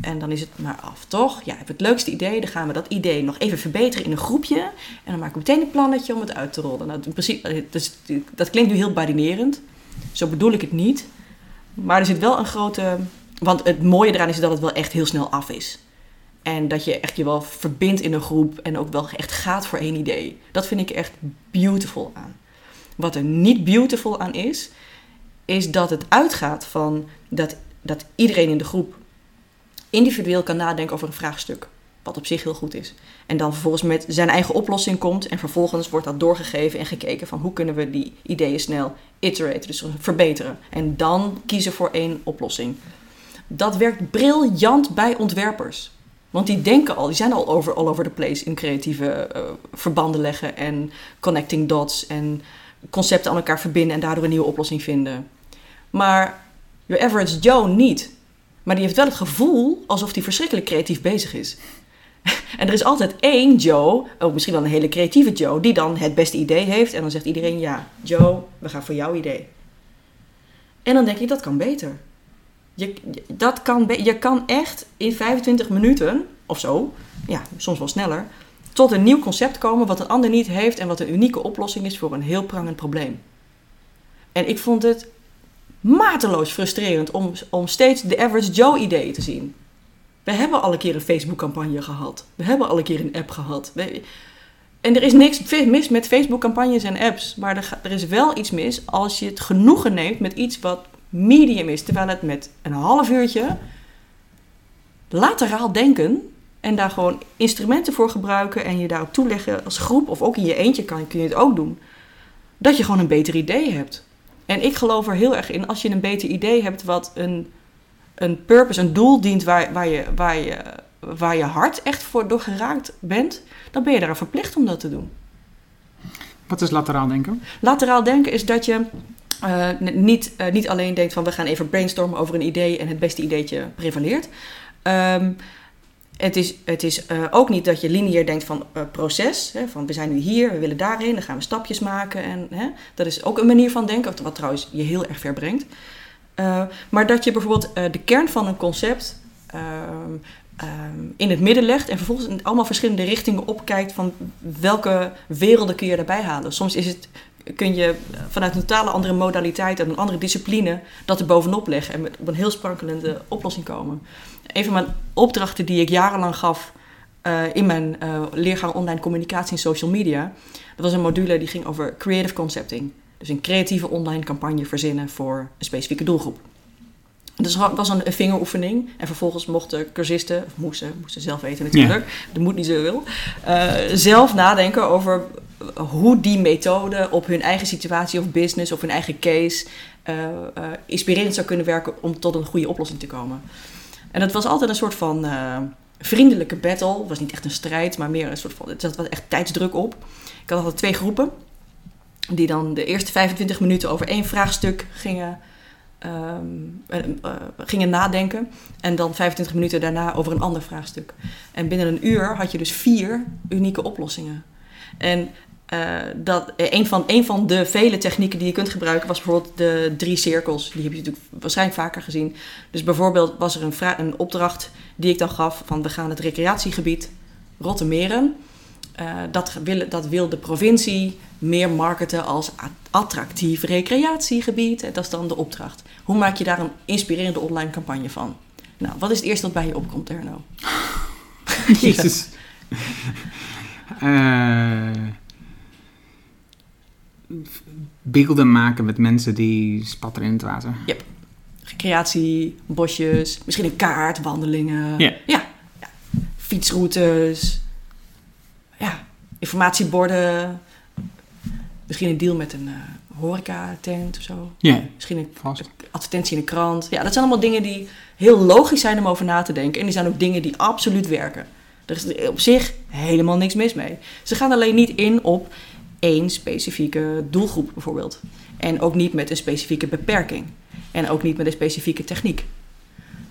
En dan is het maar af, toch? Ja, ik heb het leukste idee. Dan gaan we dat idee nog even verbeteren in een groepje. En dan maken we meteen een plannetje om het uit te rollen. Nou, in principe, eh, dus, dat klinkt nu heel badinerend. Zo bedoel ik het niet. Maar er zit wel een grote... Want het mooie eraan is dat het wel echt heel snel af is. En dat je echt je wel verbindt in een groep en ook wel echt gaat voor één idee. Dat vind ik echt beautiful aan. Wat er niet beautiful aan is, is dat het uitgaat van dat, dat iedereen in de groep individueel kan nadenken over een vraagstuk. Wat op zich heel goed is. En dan vervolgens met zijn eigen oplossing komt. En vervolgens wordt dat doorgegeven en gekeken van hoe kunnen we die ideeën snel iteraten, dus verbeteren. En dan kiezen voor één oplossing. Dat werkt briljant bij ontwerpers. Want die denken al, die zijn al over, all over the place in creatieve eh, verbanden leggen en connecting dots en concepten aan elkaar verbinden en daardoor een nieuwe oplossing vinden. Maar your average Joe niet. Maar die heeft wel het gevoel alsof hij verschrikkelijk creatief bezig is. En er is altijd één Joe, ook misschien wel een hele creatieve Joe, die dan het beste idee heeft. En dan zegt iedereen, ja, Joe, we gaan voor jouw idee. En dan denk ik, dat kan beter. Je, dat kan, je kan echt in 25 minuten of zo, ja, soms wel sneller, tot een nieuw concept komen wat een ander niet heeft en wat een unieke oplossing is voor een heel prangend probleem. En ik vond het mateloos frustrerend om, om steeds de average Joe ideeën te zien. We hebben al een keer een Facebook-campagne gehad. We hebben al een keer een app gehad. En er is niks mis met Facebook-campagnes en apps. Maar er, er is wel iets mis als je het genoegen neemt met iets wat medium is. Terwijl het met een half uurtje lateraal denken en daar gewoon instrumenten voor gebruiken en je daarop toeleggen als groep of ook in je eentje kan, kun je het ook doen. Dat je gewoon een beter idee hebt. En ik geloof er heel erg in als je een beter idee hebt wat een, een purpose, een doel dient waar, waar, je, waar, je, waar je hart echt voor door geraakt bent, dan ben je daar verplicht om dat te doen. Wat is lateraal denken? Lateraal denken is dat je eh, niet, eh, niet alleen denkt van we gaan even brainstormen over een idee en het beste ideetje prevaleert. Ehm, het is, het is eh, ook niet dat je lineair denkt van proces. Hè, van we zijn nu hier, we willen daarheen, dan gaan we stapjes maken. En, hè, dat is ook een manier van denken, wat trouwens je heel erg ver brengt. Maar dat je bijvoorbeeld de kern van een concept ehm, ehm, in het midden legt en vervolgens in allemaal verschillende richtingen opkijkt van welke werelden kun je daarbij halen. Soms is het, kun je vanuit een totale andere modaliteit en een andere discipline dat er bovenop leggen en met, op een heel sprankelende oplossing komen. Een van mijn opdrachten die ik jarenlang gaf eh, in mijn eh, leergang online communicatie en social media, dat was een module die ging over creative concepting. Dus een creatieve online campagne verzinnen voor een specifieke doelgroep. Dus het was een, vingeroefening. En vervolgens mochten cursisten, of moesten, moesten zelf weten natuurlijk, dat moet niet zoveel, eh zelf nadenken over hoe die methode op hun eigen situatie of business of hun eigen case eh, eh, inspirerend zou kunnen werken om tot een goede oplossing te komen. En dat was altijd een soort van, eh, vriendelijke battle. Het was niet echt een strijd, maar meer een soort van. Het was echt tijdsdruk op. Ik had altijd twee groepen. Die dan de eerste 25 minuten over één vraagstuk gingen, ehm, eh, eh, gingen nadenken. En dan 25 minuten daarna over een ander vraagstuk. En binnen een uur had je dus vier unieke oplossingen. En eh, dat, een, van, een van de vele technieken die je kunt gebruiken was bijvoorbeeld de drie cirkels. Die heb je natuurlijk waarschijnlijk vaker gezien. Dus bijvoorbeeld was er een, een opdracht die ik dan gaf van we gaan het recreatiegebied Rottemeren. Uh, dat, wil, dat wil de provincie meer marketen als attractief recreatiegebied. Dat is dan de opdracht. Hoe maak je daar een inspirerende online campagne van? Nou, wat is het eerste wat bij je opkomt, Erno? Jezus. uh, beelden maken met mensen die spatteren in het water. Yep. Recreatie, bosjes, misschien een kaart, wandelingen. Ja. ja. Fietsroutes. Ja, informatieborden. Misschien een deal met een uh, horeca-tent of zo. Ja, Misschien een advertentie in de krant. Ja, dat zijn allemaal dingen die heel logisch zijn om over na te denken. En die zijn ook dingen die absoluut werken. Er is op zich helemaal niks mis mee. Ze gaan alleen niet in op één specifieke doelgroep bijvoorbeeld. En ook niet met een specifieke beperking. En ook niet met een specifieke techniek.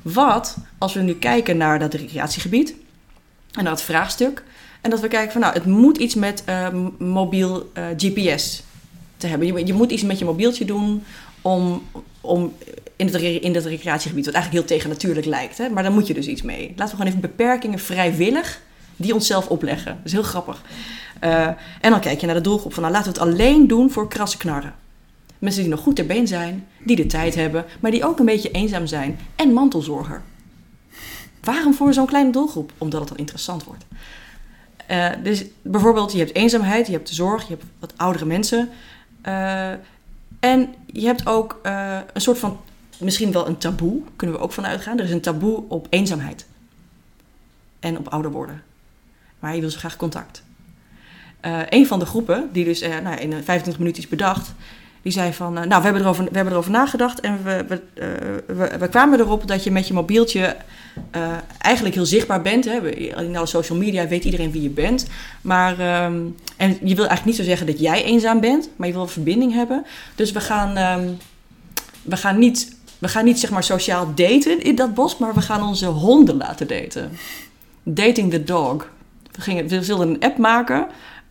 Wat, als we nu kijken naar dat recreatiegebied en naar het vraagstuk, en dat we kijken van nou, het moet iets met uh, mobiel eh, GPS te hebben. Je, je, moet iets met je mobieltje doen om, om in, het, in het recreatiegebied, wat eigenlijk heel tegennatuurlijk lijkt. Hè? Maar daar moet je dus iets mee. Laten we gewoon even beperkingen vrijwillig die onszelf opleggen. Dat is heel grappig. Uh, en dan kijk je naar de doelgroep van, nou laten we het alleen doen voor krasse knarren. Mensen die nog goed ter been zijn, die de tijd hebben, maar die ook een beetje eenzaam zijn en mantelzorger. Waarom voor zo'n kleine doelgroep? Omdat het dan interessant wordt. Uh, dus bijvoorbeeld, je hebt eenzaamheid, je hebt zorg, je hebt wat oudere mensen. Uh, en je hebt ook een soort van, misschien wel een taboe, kunnen we ook van uitgaan. Er is een taboe op eenzaamheid. En op ouder worden. Maar je wil zo graag contact. Uh, een van de groepen, die dus uh, nou, in 25 minuten is bedacht, die zei van, uh, nou, we hebben, erover, we hebben erover nagedacht en we, we, we, kwamen erop dat je met je mobieltje eigenlijk heel zichtbaar bent. Hè. In alle social media weet iedereen wie je bent. Maar, um, en je wil eigenlijk niet zo zeggen dat jij eenzaam bent, maar je wil een verbinding hebben. Dus we gaan, um, we gaan niet, we gaan niet zeg maar sociaal daten in dat bos, maar we gaan onze honden laten daten. Dating the dog. We, gingen, we wilden een app maken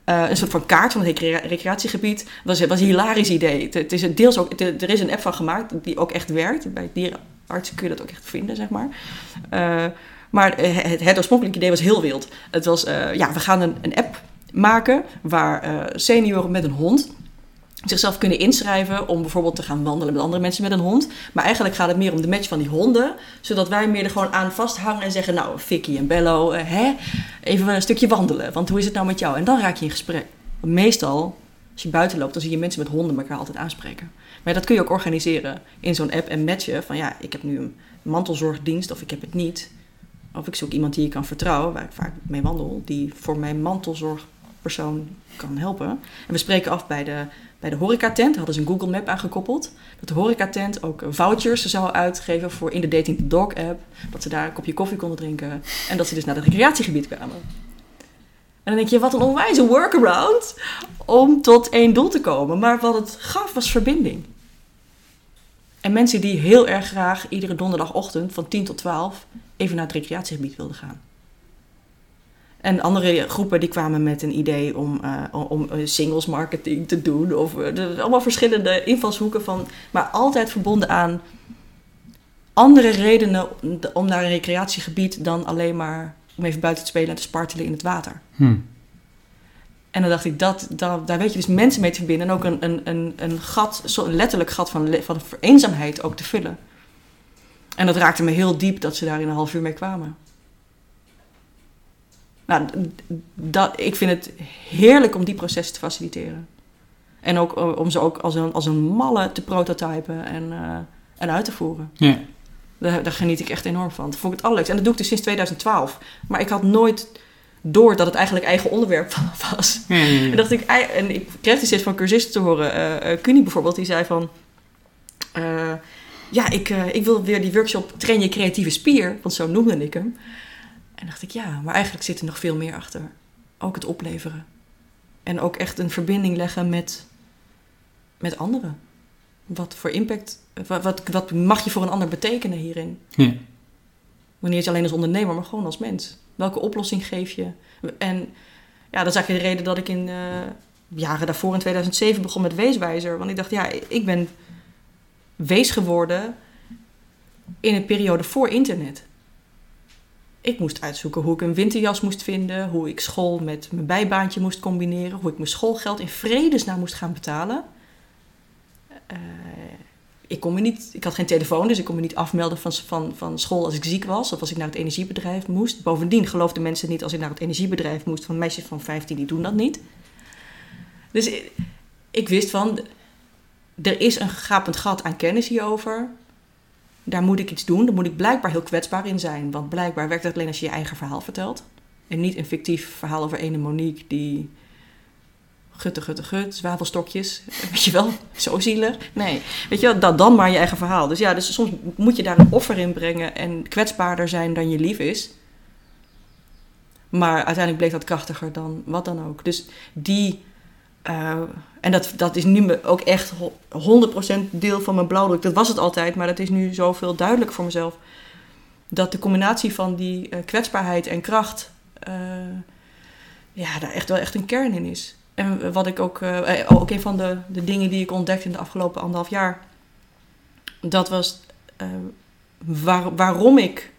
uh, een soort van kaart van het recreatiegebied. Dat was, was een hilarisch idee. Het, is een deels ook, er is een app van gemaakt die ook echt werkt. Bij dierenartsen kun je dat ook echt vinden, zeg maar. Uh, maar het, het, oorspronkelijke idee was heel wild. Het was, ja, we gaan een, een app maken waar senioren met een hond zichzelf kunnen inschrijven om bijvoorbeeld te gaan wandelen met andere mensen met een hond. Maar eigenlijk gaat het meer om de match van die honden. Zodat wij meer er gewoon aan vasthangen en zeggen... nou, Vicky en Bello, uh, hè, even een stukje wandelen. Want hoe is het nou met jou? En dan raak je in gesprek. Meestal, als je buiten loopt, dan zie je mensen met honden elkaar altijd aanspreken. Maar dat kun je ook organiseren in zo'n app en matchen. Van ja, ik heb nu een mantelzorgdienst of ik heb het niet. Of ik zoek iemand die je kan vertrouwen, waar ik vaak mee wandel... die voor mijn mantelzorgpersoon kan helpen. En we spreken af bij de bij de horecatent hadden ze een Google Map aangekoppeld. Dat de horecatent ook vouchers zou uitgeven voor in de Dating the Dog app. Dat ze daar een kopje koffie konden drinken. En dat ze dus naar het recreatiegebied kwamen. En dan denk je, wat een onwijze workaround om tot één doel te komen. Maar wat het gaf was verbinding. En mensen die heel erg graag iedere donderdagochtend van 10 tot 12 even naar het recreatiegebied wilden gaan. En andere groepen die kwamen met een idee om, uh, om singles marketing te doen. Of uh, allemaal verschillende invalshoeken van. Maar altijd verbonden aan andere redenen om naar een recreatiegebied dan alleen maar om even buiten te spelen en te spartelen in het water. Hmm. En dan dacht ik, dat, dat, daar weet je dus mensen mee te verbinden. En ook een, een, een, een gat, een letterlijk gat van, van eenzaamheid ook te vullen. En dat raakte me heel diep dat ze daar in een half uur mee kwamen. Nou, dat, ik vind het heerlijk om die processen te faciliteren. En ook eh, om ze ook als een, als een malle te prototypen en, uh, en uit te voeren. Ja. Daar, daar, geniet ik echt enorm van. Dat vond ik het allerleukste. En dat doe ik dus sinds 2012. Maar ik had nooit door dat het eigenlijk eigen onderwerp was. Ja, ja, ja. En, dacht ik, en ik kreeg dus steeds van cursisten te horen. Uh, uh, bijvoorbeeld, die zei van... ja, ik, ik wil weer die workshop Train je creatieve spier. Want zo noemde ik hem. En dacht ik, ja, maar eigenlijk zit er nog veel meer achter. Ook het opleveren. En ook echt een verbinding leggen met, met anderen. Wat voor impact, wat, wat, wat mag je voor een ander betekenen hierin? Ja. Wanneer je alleen als ondernemer, maar gewoon als mens. Welke oplossing geef je? En ja, dat is eigenlijk de reden dat ik in uh, jaren daarvoor, in 2007, begon met Weeswijzer. Want ik dacht, ja, ik ben wees geworden in een periode voor internet. Ik moest uitzoeken hoe ik een winterjas moest vinden, hoe ik school met mijn bijbaantje moest combineren, hoe ik mijn schoolgeld in vredesnaam moest gaan betalen. Uh, ik, kon me niet, ik had geen telefoon, dus ik kon me niet afmelden van, van, van school als ik ziek was of als ik naar het energiebedrijf moest. Bovendien geloofden mensen niet als ik naar het energiebedrijf moest, van meisjes van 15 die doen dat niet. Dus ik, ik wist van, er is een gapend gat aan kennis hierover. Daar moet ik iets doen. Daar moet ik blijkbaar heel kwetsbaar in zijn. Want blijkbaar werkt het alleen als je je eigen verhaal vertelt. En niet een fictief verhaal over ene Monique die gutte, gutte, gut, zwavelstokjes. Weet je wel, zo zielig. Nee, weet je wel, dat dan maar je eigen verhaal. Dus ja, dus soms moet je daar een offer in brengen en kwetsbaarder zijn dan je lief is. Maar uiteindelijk bleek dat krachtiger dan wat dan ook. Dus die, uh, en dat, dat is nu ook echt 100% deel van mijn blauwdruk. Dat was het altijd, maar dat is nu zoveel duidelijker voor mezelf. Dat de combinatie van die uh, kwetsbaarheid en kracht, uh, ja, daar echt wel echt een kern in is. En wat ik ook, uh, ook een van de, de dingen die ik ontdekte in de afgelopen anderhalf jaar, dat was waar, waarom ik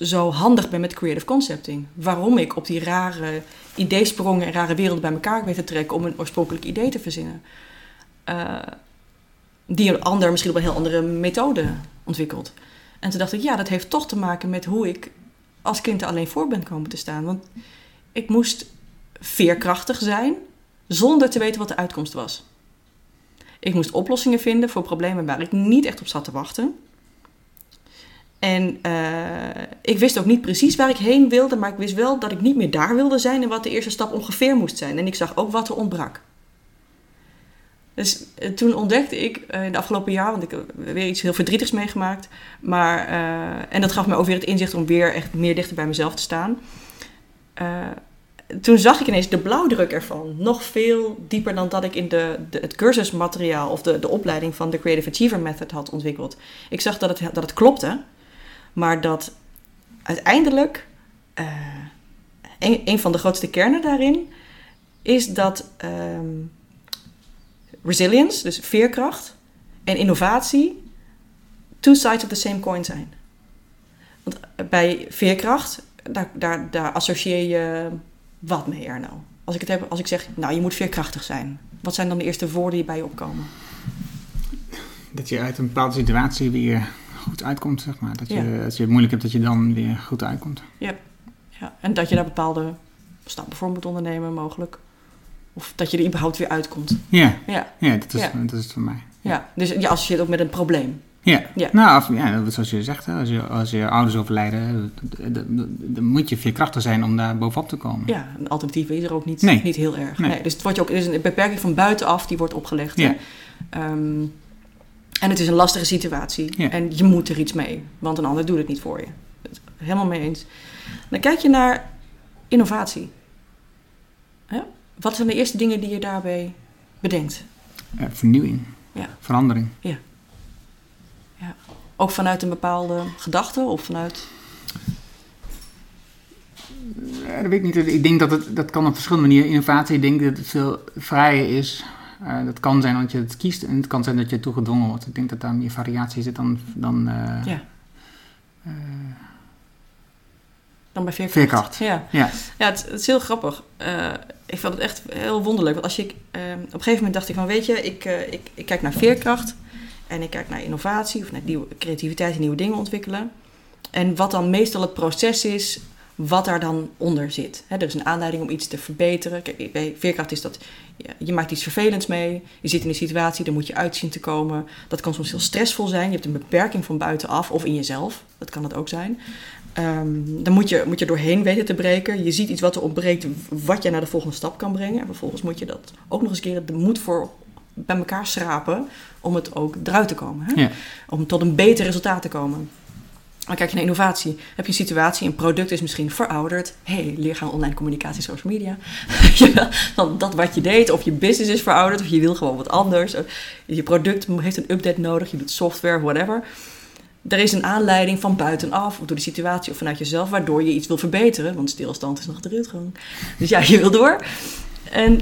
zo handig ben met creative concepting. Waarom ik op die rare ideesprongen en rare werelden bij elkaar weet te trekken om een oorspronkelijk idee te verzinnen. die een ander misschien op een heel andere methode ontwikkelt. En toen dacht ik, ja, dat heeft toch te maken met hoe ik als kind er alleen voor ben komen te staan. Want ik moest veerkrachtig zijn zonder te weten wat de uitkomst was. Ik moest oplossingen vinden voor problemen waar ik niet echt op zat te wachten. En uh, ik wist ook niet precies waar ik heen wilde, maar ik wist wel dat ik niet meer daar wilde zijn en wat de eerste stap ongeveer moest zijn. En ik zag ook wat er ontbrak. Dus uh, toen ontdekte ik uh, in de afgelopen jaar, want ik heb weer iets heel verdrietigs meegemaakt, maar, en dat gaf me ook weer het inzicht om weer echt meer dichter bij mezelf te staan toen zag ik ineens de blauwdruk ervan. Nog veel dieper dan dat ik in de, de, het cursusmateriaal of de, de opleiding van de Creative Achiever Method had ontwikkeld. Ik zag dat het, dat het klopte, maar dat uiteindelijk uh, een, een, van de grootste kernen daarin is dat um, resilience, dus veerkracht, en innovatie two sides of the same coin zijn. Want bij veerkracht, daar, daar, daar associeer je wat mee, Erno? Als ik, het heb, als ik zeg, nou, je moet veerkrachtig zijn. Wat zijn dan de eerste woorden die bij je opkomen? Dat je uit een bepaalde situatie weer goed uitkomt, zeg maar. Dat je, ja. als je het moeilijk hebt, dat je dan weer goed uitkomt. Ja. ja, en dat je daar bepaalde stappen voor moet ondernemen, mogelijk. Of dat je er überhaupt weer uitkomt. Ja, ja. ja, dat, is, dat is het voor mij. Ja, dus je associeert ook met een probleem. Ja, ja. nou, ja, zoals je zegt, als je, als je ouders overlijden, dan moet je veerkrachtig zijn om daar bovenop te komen. Ja, een alternatief is er ook niet, nee. niet heel erg. Nee. dus het wordt je ook, er is een beperking van buitenaf die wordt opgelegd. Ja. Um, en het is een lastige situatie. Ja. En je moet er iets mee, want een ander doet het niet voor je. Helemaal mee eens. Dan kijk je naar innovatie. Ja? Wat zijn de eerste dingen die je daarbij bedenkt? Uh, vernieuwing, ja. verandering. Ja. Ook vanuit een bepaalde gedachte of vanuit. Ja, dat weet ik niet. Ik denk dat het dat kan op verschillende manieren. Innovatie, ik denk dat het veel vrijer is. Uh, dat kan zijn dat je het kiest en het kan zijn dat je toe gedwongen wordt. Ik denk dat daar meer variatie zit dan. dan uh, ja. Uh, dan bij veerkracht. veerkracht. Ja, ja. ja het, het is heel grappig. ik vond het echt heel wonderlijk. Want als je, op een gegeven moment dacht ik van, weet je, ik, ik, ik kijk naar veerkracht. En ik kijk naar innovatie of naar nieuwe creativiteit en nieuwe dingen ontwikkelen. En wat dan meestal het proces is, wat daar dan onder zit. He, er is een aanleiding om iets te verbeteren. Kijk, bij veerkracht is dat je maakt iets vervelends mee. Je zit in een situatie, daar moet je uitzien te komen. Dat kan soms heel stressvol zijn. Je hebt een beperking van buitenaf of in jezelf. Dat kan het ook zijn. Um, dan moet je, moet je doorheen weten te breken. Je ziet iets wat er ontbreekt, wat je naar de volgende stap kan brengen. En vervolgens moet je dat ook nog eens een keer de moed voor bij elkaar schrapen om het ook eruit te komen. Hè? Ja. Om tot een beter resultaat te komen. Maar kijk je naar innovatie, heb je een situatie, een product is misschien verouderd. hey, leer gaan online communicatie, social media. dan dat wat je deed, of je business is verouderd, of je wil gewoon wat anders. Je product heeft een update nodig, je doet software, whatever. Er is een aanleiding van buitenaf, of door de situatie of vanuit jezelf, waardoor je iets wil verbeteren. Want stilstand is nog de. Dus ja, je wil door. En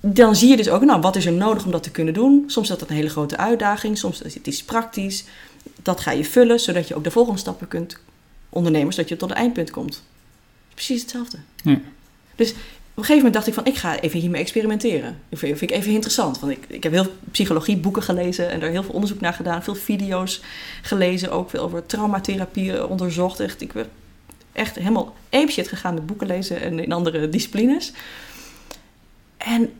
dan zie je dus ook, nou, wat is er nodig om dat te kunnen doen? Soms is dat een hele grote uitdaging, soms is het iets praktisch. Dat ga je vullen, zodat je ook de volgende stappen kunt ondernemen, zodat je tot het eindpunt komt. Precies hetzelfde. Ja. Dus op een gegeven moment dacht ik van, ik ga even hiermee experimenteren. Dat vind ik even interessant. Want ik, ik heb heel psychologieboeken gelezen en daar heel veel onderzoek naar gedaan. Veel video's gelezen, ook veel over traumatherapie onderzocht. Echt, ik ben echt helemaal apeshit gegaan met boeken lezen en in andere disciplines. En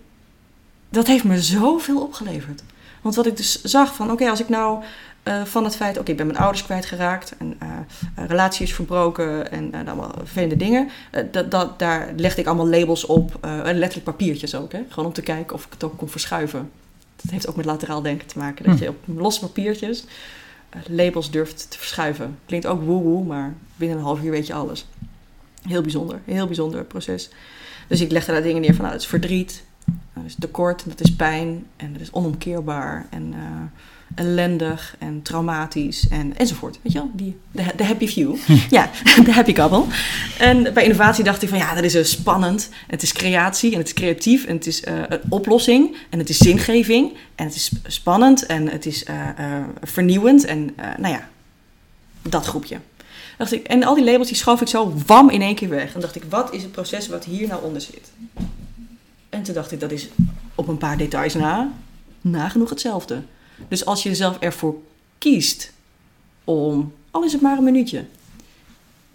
dat heeft me zoveel opgeleverd. Want wat ik dus zag van, oké, als ik nou uh, van het feit, oké, ik ben mijn ouders kwijtgeraakt en uh, relatie is verbroken en uh, allemaal vervelende dingen. dat, dat, daar legde ik allemaal labels op, letterlijk papiertjes ook, hè? gewoon om te kijken of ik het ook kon verschuiven. Dat heeft ook met lateraal denken te maken, dat hm. je op losse papiertjes labels durft te verschuiven. Klinkt ook woe-woe, maar binnen een half uur weet je alles. Heel bijzonder, heel bijzonder proces. Dus ik legde daar dingen neer van, nou, dat is verdriet, dat is tekort, dat is pijn en dat is onomkeerbaar en ellendig en traumatisch en, enzovoort. Weet je wel, die, de, de happy few. ja, de happy couple. En bij innovatie dacht ik van ja, dat is uh, spannend. Het is creatie en het is creatief en het is uh, een oplossing en het is zingeving en het is spannend en het is uh, vernieuwend en nou ja, dat groepje. Dacht ik, en al die labels die schoof ik zo wam in één keer weg. En dacht ik, wat is het proces wat hier nou onder zit? En toen dacht ik, dat is op een paar details na, nagenoeg hetzelfde. Dus als je zelf ervoor kiest om, al is het maar een minuutje,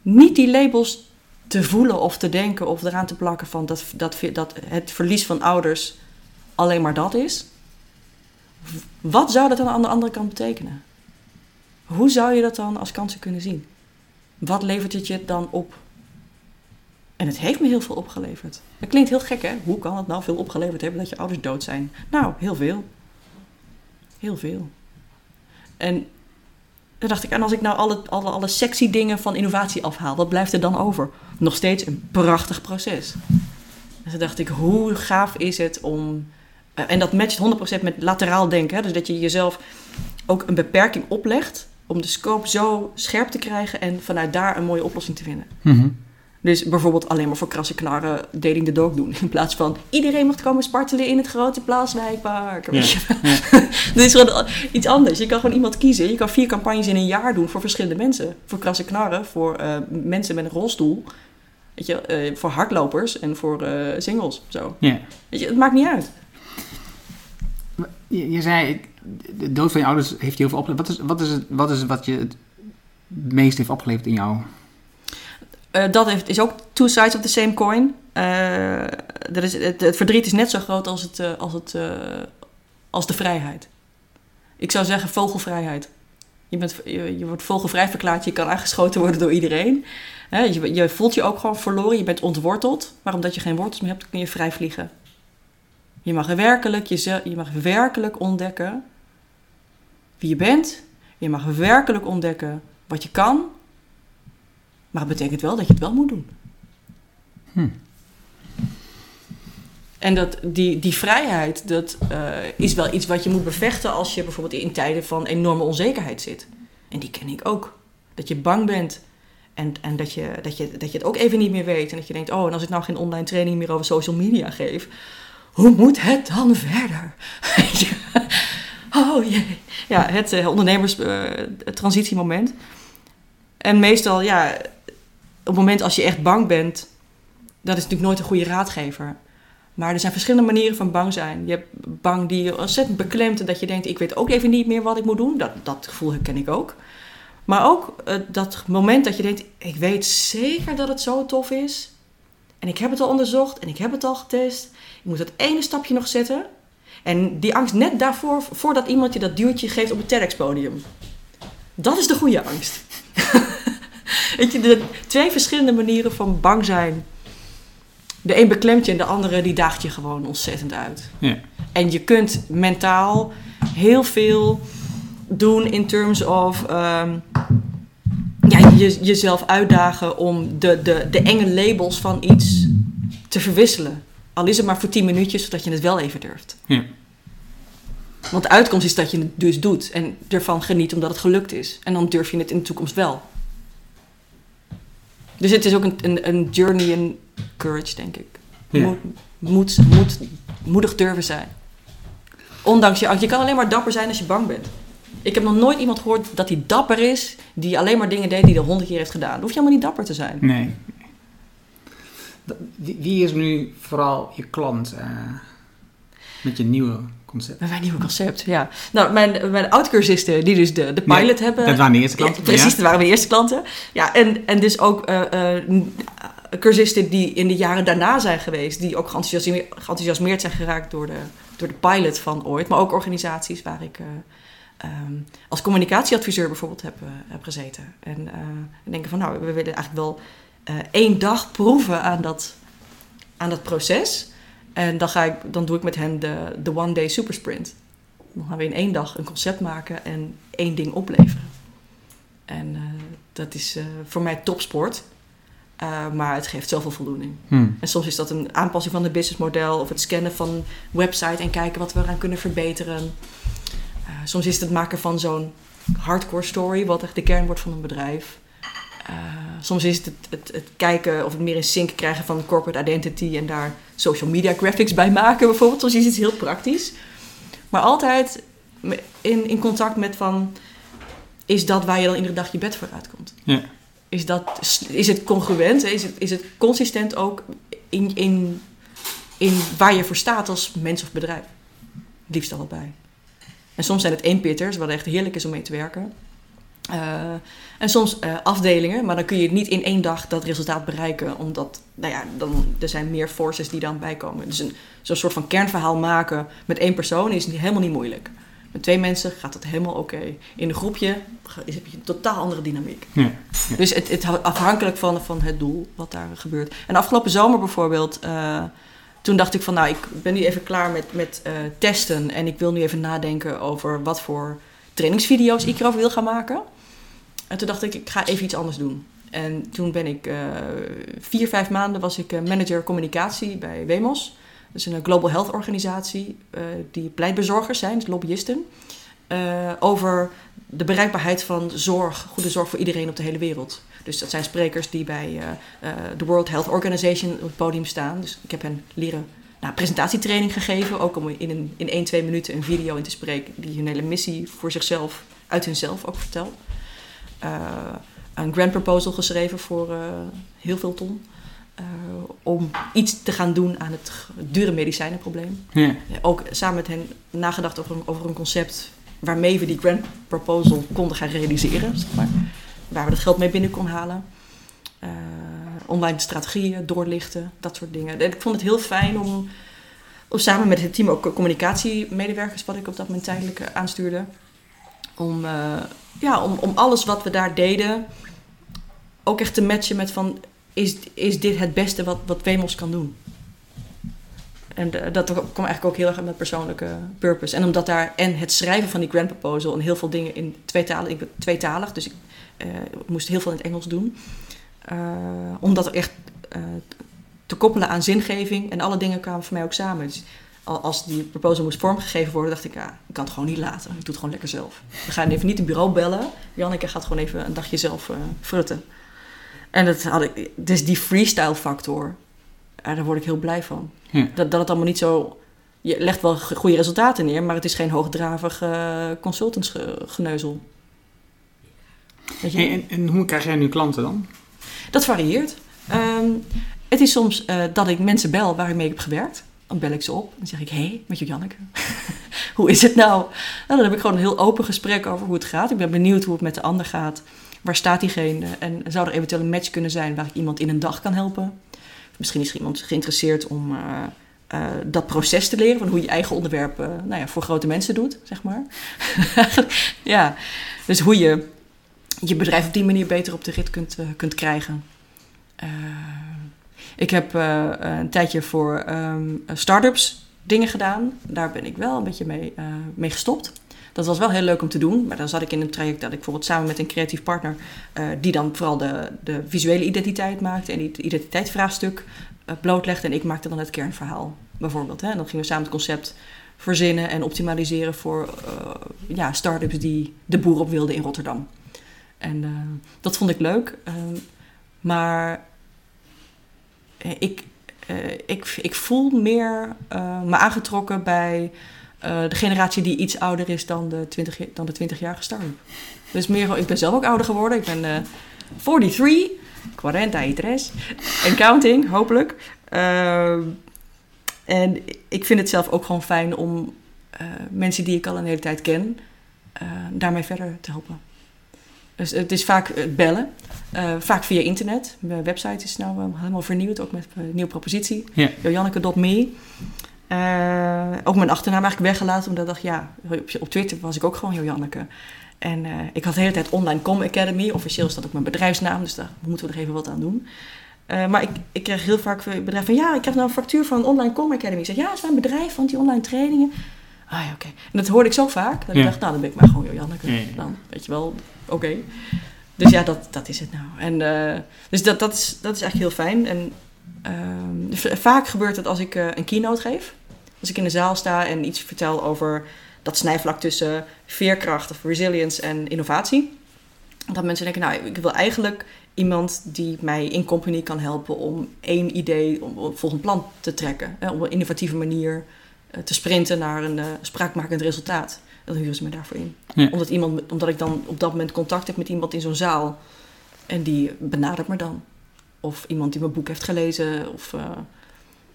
niet die labels te voelen of te denken of eraan te plakken van dat, dat, dat het verlies van ouders alleen maar dat is. Wat zou dat dan aan de andere kant betekenen? Hoe zou je dat dan als kansen kunnen zien? Wat levert het je dan op? En het heeft me heel veel opgeleverd. Dat klinkt heel gek, hè? Hoe kan het nou veel opgeleverd hebben dat je ouders dood zijn? Nou, heel veel. Heel veel. En dan dacht ik, en als ik nou alle, alle, alle sexy dingen van innovatie afhaal, wat blijft er dan over? Nog steeds een prachtig proces. En toen dacht ik, hoe gaaf is het om. Uh, en dat matcht 100% met lateraal denken. Dus dat je jezelf ook een beperking oplegt om de scope zo scherp te krijgen en vanuit daar een mooie oplossing te vinden. Mm dus bijvoorbeeld alleen maar voor krasse knarren dating the dog doen. In plaats van iedereen mag komen spartelen in het grote plaatswijkpark. Ja. Dit is gewoon iets anders. Je kan gewoon iemand kiezen. Je kan vier campagnes in een jaar doen voor verschillende mensen. Voor krasse knarren, voor uh, mensen met een rolstoel. Weet je, uh, voor hardlopers en voor uh, singles. Zo. Ja. Weet je, het maakt niet uit. Je, je zei, de dood van je ouders heeft je heel veel opgeleverd. Wat is, wat is, het, wat is wat je het meest heeft opgeleverd in jouw uh, dat heeft, is ook two sides of the same coin. Uh, er is, het, verdriet is net zo groot als, het, uh, als, het, als de vrijheid. Ik zou zeggen vogelvrijheid. Je, bent, je, wordt vogelvrij verklaard, je kan aangeschoten worden door iedereen. je, je, voelt je ook gewoon verloren, je bent ontworteld. Maar omdat je geen wortels meer hebt, kun je vrij vliegen. Je mag werkelijk, je, je mag werkelijk ontdekken wie je bent. Je mag werkelijk ontdekken wat je kan maar het betekent wel dat je het wel moet doen. Hm. En dat, die, die vrijheid, dat uh, is wel iets wat je moet bevechten als je bijvoorbeeld in tijden van enorme onzekerheid zit. En die ken ik ook. Dat je bang bent en, en dat, je, dat, je, dat je het ook even niet meer weet. En dat je denkt, oh, en als ik nou geen online training meer over social media geef, hoe moet het dan verder? oh jee. Ja, het uh, ondernemers uh, transitiemoment. En meestal, ja, het moment als je echt bang bent, dat is natuurlijk nooit een goede raadgever. Maar er zijn verschillende manieren van bang zijn. Je hebt bang die je ontzettend beklemt en dat je denkt, ik weet ook even niet meer wat ik moet doen. Dat, dat gevoel herken ik ook. Maar ook uh, dat moment dat je denkt, ik weet zeker dat het zo tof is. En ik heb het al onderzocht en ik heb het al getest. Ik moet dat ene stapje nog zetten. En die angst net daarvoor, voordat iemand je dat duwtje geeft op het TEDx-podium. Dat is de goede angst. Weet je, de twee verschillende manieren van bang zijn. De een beklemt je en de andere die daagt je gewoon ontzettend uit. Ja. En je kunt mentaal heel veel doen in terms of... Um, ja, je, jezelf uitdagen om de, de, de enge labels van iets te verwisselen. Al is het maar voor 10 minuutjes, zodat je het wel even durft. Ja. Want de uitkomst is dat je het dus doet en ervan geniet omdat het gelukt is. En dan durf je het in de toekomst wel. Dus het is ook een, een, een journey in courage, denk ik. Ja. Moet, moet, moet moedig durven zijn. Ondanks je angst. Je kan alleen maar dapper zijn als je bang bent. Ik heb nog nooit iemand gehoord dat hij dapper is, die alleen maar dingen deed die hij honderd keer heeft gedaan. Dan hoef je helemaal niet dapper te zijn. Nee. Wie is nu vooral je klant eh, met je nieuwe concept? Mijn nieuwe concept, ja. Nou, mijn, mijn oud-cursisten, die dus de, de pilot Ja, hebben. Dat waren de eerste klanten. Ja, precies, dat waren mijn eerste klanten. Ja, en, en dus ook eh, eh, eh, cursisten die in de jaren daarna zijn geweest, die ook geenthousiasme- geenthousiasmeerd zijn geraakt door de, door de pilot van ooit. Maar ook organisaties waar ik eh, ehm, als communicatieadviseur bijvoorbeeld heb, heb gezeten. En en denken van, nou, we willen eigenlijk wel één dag proeven aan dat, aan dat proces. En dan, ga ik, dan doe ik met hen de, de One Day Super Sprint. Dan gaan we in één dag een concept maken en één ding opleveren. En eh, dat is eh, voor mij topsport. Eh, maar het geeft zoveel voldoening. Hm. En soms is dat een aanpassing van het businessmodel of het scannen van een website en kijken wat we eraan kunnen verbeteren. Soms is het het maken van zo'n hardcore story, wat echt de kern wordt van een bedrijf. Eh, soms is het het, het het kijken of het meer in sync krijgen van corporate identity en daar social media graphics bij maken bijvoorbeeld. Soms is het heel praktisch. Maar altijd in, in contact met van, is dat waar je dan iedere dag je bed voor uitkomt? Ja. Is, dat, is het congruent? Is het, is het consistent ook in, in, in waar je voor staat als mens of bedrijf? Liefst allebei. En soms zijn het eenpitters, wat echt heerlijk is om mee te werken. Eh, en soms eh, afdelingen, maar dan kun je niet in één dag dat resultaat bereiken, omdat nou ja, dan, er zijn meer forces die dan bijkomen. Dus een, zo'n soort van kernverhaal maken met één persoon is niet- helemaal niet moeilijk. Met twee mensen gaat het helemaal oké. In een groepje heb je een totaal andere dynamiek. Ja. Dus het, het houdt afhankelijk van, van het doel wat daar gebeurt. En afgelopen zomer bijvoorbeeld, eh, toen dacht ik van nou, ik ben nu even klaar met, met eh, testen. En ik wil nu even nadenken over wat voor trainingsvideo's ik erover wil gaan maken. En toen dacht ik, ik ga even iets anders doen. En toen ben ik eh, vier, vijf maanden was ik eh, manager communicatie bij Wemos. Dat is een global health organisatie eh, die pleitbezorgers zijn, dus lobbyisten. eh, over de bereikbaarheid van zorg, goede zorg voor iedereen op de hele wereld. Dus dat zijn sprekers die bij eh, eh, de World Health Organization op het podium staan. Dus ik heb hen leren nou, presentatietraining gegeven, ook om in, in 1, 2 minuten een video in te spreken die hun hele missie voor zichzelf, uit hunzelf ook vertelt. Eh, een grant proposal geschreven voor eh, heel veel ton. eh, om iets te gaan doen aan het dure medicijnenprobleem. Ja. Ook samen met hen nagedacht over een, over een concept waarmee we die grant proposal konden gaan realiseren, zeg maar. Waar we dat geld mee binnen konden halen. Eh, online strategieën doorlichten, dat soort dingen. En ik vond het heel fijn om, om samen met het team ook communicatiemedewerkers, wat ik op dat moment tijdelijk aanstuurde, om, eh, ja, om, om alles wat we daar deden ook echt te matchen met van, is, is dit het beste wat, wat Wemos kan doen? En dat kwam eigenlijk ook heel erg uit mijn persoonlijke purpose. En omdat daar en het schrijven van die grant proposal en heel veel dingen in twee talen, ik ben tweetalig, dus ik eh, moest heel veel in het Engels doen. Eh, om dat echt te koppelen aan zingeving en alle dingen kwamen voor mij ook samen. Dus als die proposal moest vormgegeven worden, dacht ik, ja, ik kan het gewoon niet laten. Ik doe het gewoon lekker zelf. We gaan even niet een bureau bellen. Janneke gaat gewoon even een dagje zelf eh frutten. En dat had ik, dus die freestyle factor, ja, daar word ik heel blij van. Ja. Dat, dat het allemaal niet zo... Je legt wel goede resultaten neer, maar het is geen hoogdravig eh consultantsgeneuzel. En, en, en hoe krijg jij nu klanten dan? Dat varieert. Ehm, het is soms eh, dat ik mensen bel waar ik mee heb gewerkt. Dan bel ik ze op en zeg ik, hé, hey, met je Janneke. hoe is het nou? En dan heb ik gewoon een heel open gesprek over hoe het gaat. Ik ben benieuwd hoe het met de ander gaat. Waar staat diegene? En zou er eventueel een match kunnen zijn waar ik iemand in een dag kan helpen? Misschien is er iemand geïnteresseerd om eh, eh, dat proces te leren. Van hoe je eigen onderwerp eh, nou ja, voor grote mensen doet, zeg maar. ja, dus hoe je je bedrijf op die manier beter op de rit kunt, kunt krijgen. Ik heb eh, een tijdje voor ehm start-ups dingen gedaan. Daar ben ik wel een beetje mee, eh, mee gestopt. Dat was wel heel leuk om te doen, maar dan zat ik in een traject dat ik bijvoorbeeld samen met een creatief partner, eh, die dan vooral de, de visuele identiteit maakte en die identiteitsvraagstuk blootlegde. En ik maakte dan het kernverhaal, bijvoorbeeld. Hè. En dan gingen we samen het concept verzinnen en optimaliseren voor ja, start-ups die de boer op wilden in Rotterdam. En dat vond ik leuk. Ehm, maar ik, ik, ik voel meer me aangetrokken bij uh, de generatie die iets ouder is dan de 20, dan de 20-jarige start-up. Dus meer, ik ben zelf ook ouder geworden. Ik ben uh, 43, 43 en counting, hopelijk. Uh, en ik vind het zelf ook gewoon fijn om uh, mensen die ik al een hele tijd ken, daarmee verder te helpen. Dus het is vaak bellen, vaak via internet. Mijn website is nou helemaal vernieuwd, ook met een nieuwe propositie. Ja. Jojanneke.me. Ook mijn achternaam eigenlijk weggelaten, omdat ik dacht, ja, op, Twitter was ik ook gewoon Janneke. En ik had de hele tijd Online Com Academy, officieel is dat ook mijn bedrijfsnaam, dus daar moeten we er even wat aan doen. Maar ik, ik kreeg heel vaak bedrijven van, ja, ik heb nou een factuur van Online Com Academy. Ik zeg, ja, het is mijn bedrijf, want die online trainingen. Ah ja, oké. Okay. En dat hoorde ik zo vaak, dat ik dacht, nou, dan ben ik maar gewoon Janneke. Ja, Dan, weet je wel, oké. Okay. Dus ja, dat, dat is het nou. En, dus dat, dat, is, dat is echt heel fijn. En ehm, vaak gebeurt het als ik een keynote geef als ik in de zaal sta en iets vertel over dat snijvlak tussen veerkracht of resilience en innovatie. Dat mensen denken, nou, ik wil eigenlijk iemand die mij in company kan helpen om één idee, om volgend plan te trekken. Hè, op een innovatieve manier te sprinten naar een uh, spraakmakend resultaat. Dan huren ze me daarvoor in. Ja. Omdat, iemand, omdat ik dan op dat moment contact heb met iemand in zo'n zaal. En die benadert me dan. Of iemand die mijn boek heeft gelezen. Of uh,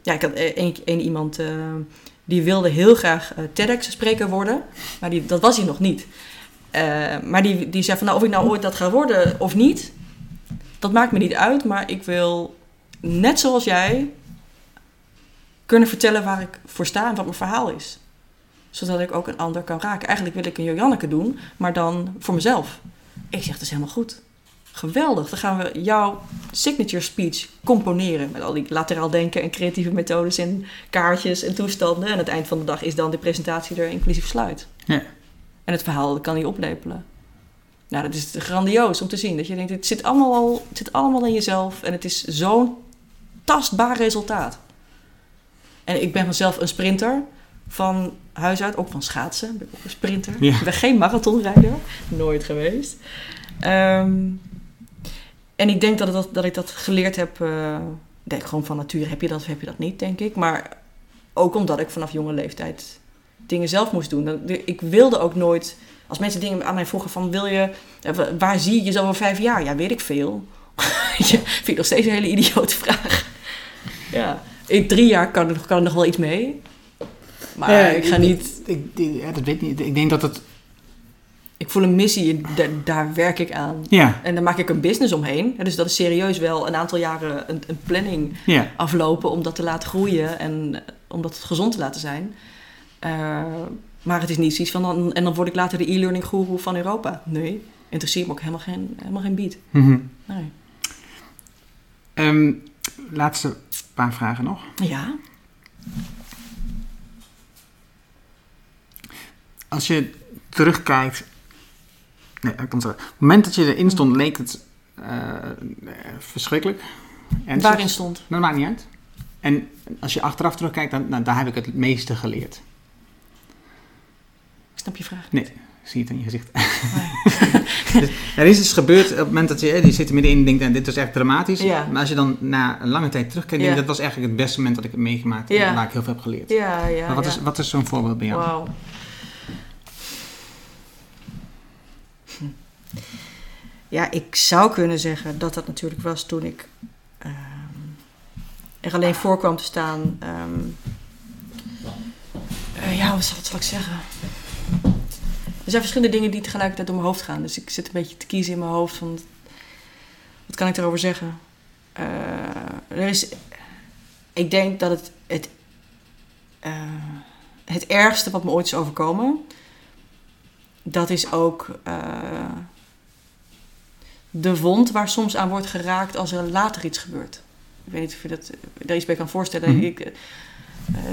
ja, ik had één iemand uh, die wilde heel graag uh, TEDx-spreker worden, maar die, dat was hij nog niet. Maar die, die zei van, nou, of ik nou ooit dat ga worden of niet, dat maakt me niet uit, maar ik wil net zoals jij kunnen vertellen waar ik voor sta en wat mijn verhaal is. Zodat ik ook een ander kan raken. Eigenlijk wil ik een Jojanneke doen, maar dan voor mezelf. Ik zeg, dat is helemaal goed. Geweldig, dan gaan we jouw signature speech componeren. Met al die lateraal denken en creatieve methodes en kaartjes en toestanden. En aan het eind van de dag is dan de presentatie er inclusief sluit. Ja. En het verhaal kan hij oplepelen. Nou, dat is grandioos om te zien. Dat je denkt, het zit allemaal, al, het zit allemaal in jezelf. En het is zo'n tastbaar resultaat. En ik ben vanzelf een sprinter van huis uit, ook van schaatsen. Ik ben ook een sprinter. Ja. Ik ben geen marathonrijder, nooit geweest. Um, en ik denk dat, dat, dat ik dat geleerd heb. Uh, denk gewoon van nature heb je dat of heb je dat niet, denk ik. Maar ook omdat ik vanaf jonge leeftijd dingen zelf moest doen. Ik wilde ook nooit. Als mensen dingen aan mij vroegen van wil je, eh, waar zie je jezelf over vijf jaar? Ja, weet ik veel. vind ik nog steeds een hele idiote vraag. Ja, in drie jaar kan er, kan er nog wel iets mee. Maar ja, ik ga niet. Ik, ik, ja, dat weet niet. Ik denk dat het ik voel een missie, daar, daar werk ik aan. Ja. En daar maak ik een business omheen. Dus dat is serieus wel een aantal jaren een, een planning ja. aflopen om dat te laten groeien en eh, om dat gezond te laten zijn. Uh, maar het is niet zoiets van dan, en dan word ik later de e-learning guru van Europa. Nee, interesseert me ook helemaal geen, helemaal geen beat. Mm -hmm. nee. Um, laatste paar vragen nog. Ja. Als je terugkijkt Nee, ik kan zeggen. Op het moment dat je erin stond, leek het uh, verschrikkelijk. En Waarin stond? Dat maakt niet uit. En als je achteraf terugkijkt, dan, daar heb ik het meeste geleerd. Ik snap je vraag. Nee, zie het in je gezicht. dus, er is iets gebeurd op het moment dat je, je zit er middenin en denkt, en dit was echt dramatisch. Ja. Maar als je dan na een lange tijd terugkijkt, denk dat was eigenlijk het beste moment dat ik heb meegemaakt. Ja. En waar ik heel veel heb geleerd. Ja, ja, maar wat, is, wat is zo'n voorbeeld bij jou? Wow. Ja, ik zou kunnen zeggen dat dat natuurlijk was toen ik uh, er alleen voor kwam te staan. Um, uh, ja, wat zal, wat zal, ik zeggen? Er zijn verschillende dingen die tegelijkertijd door mijn hoofd gaan. Dus ik zit een beetje te kiezen in mijn hoofd van... Wat kan ik daarover zeggen? Uh, er is... Ik denk dat het... Het, het ergste wat me ooit is overkomen... Dat is ook de wond waar soms aan wordt geraakt als er later iets gebeurt. Ik weet niet of je dat, daar iets bij kan voorstellen. Mhm. Ik,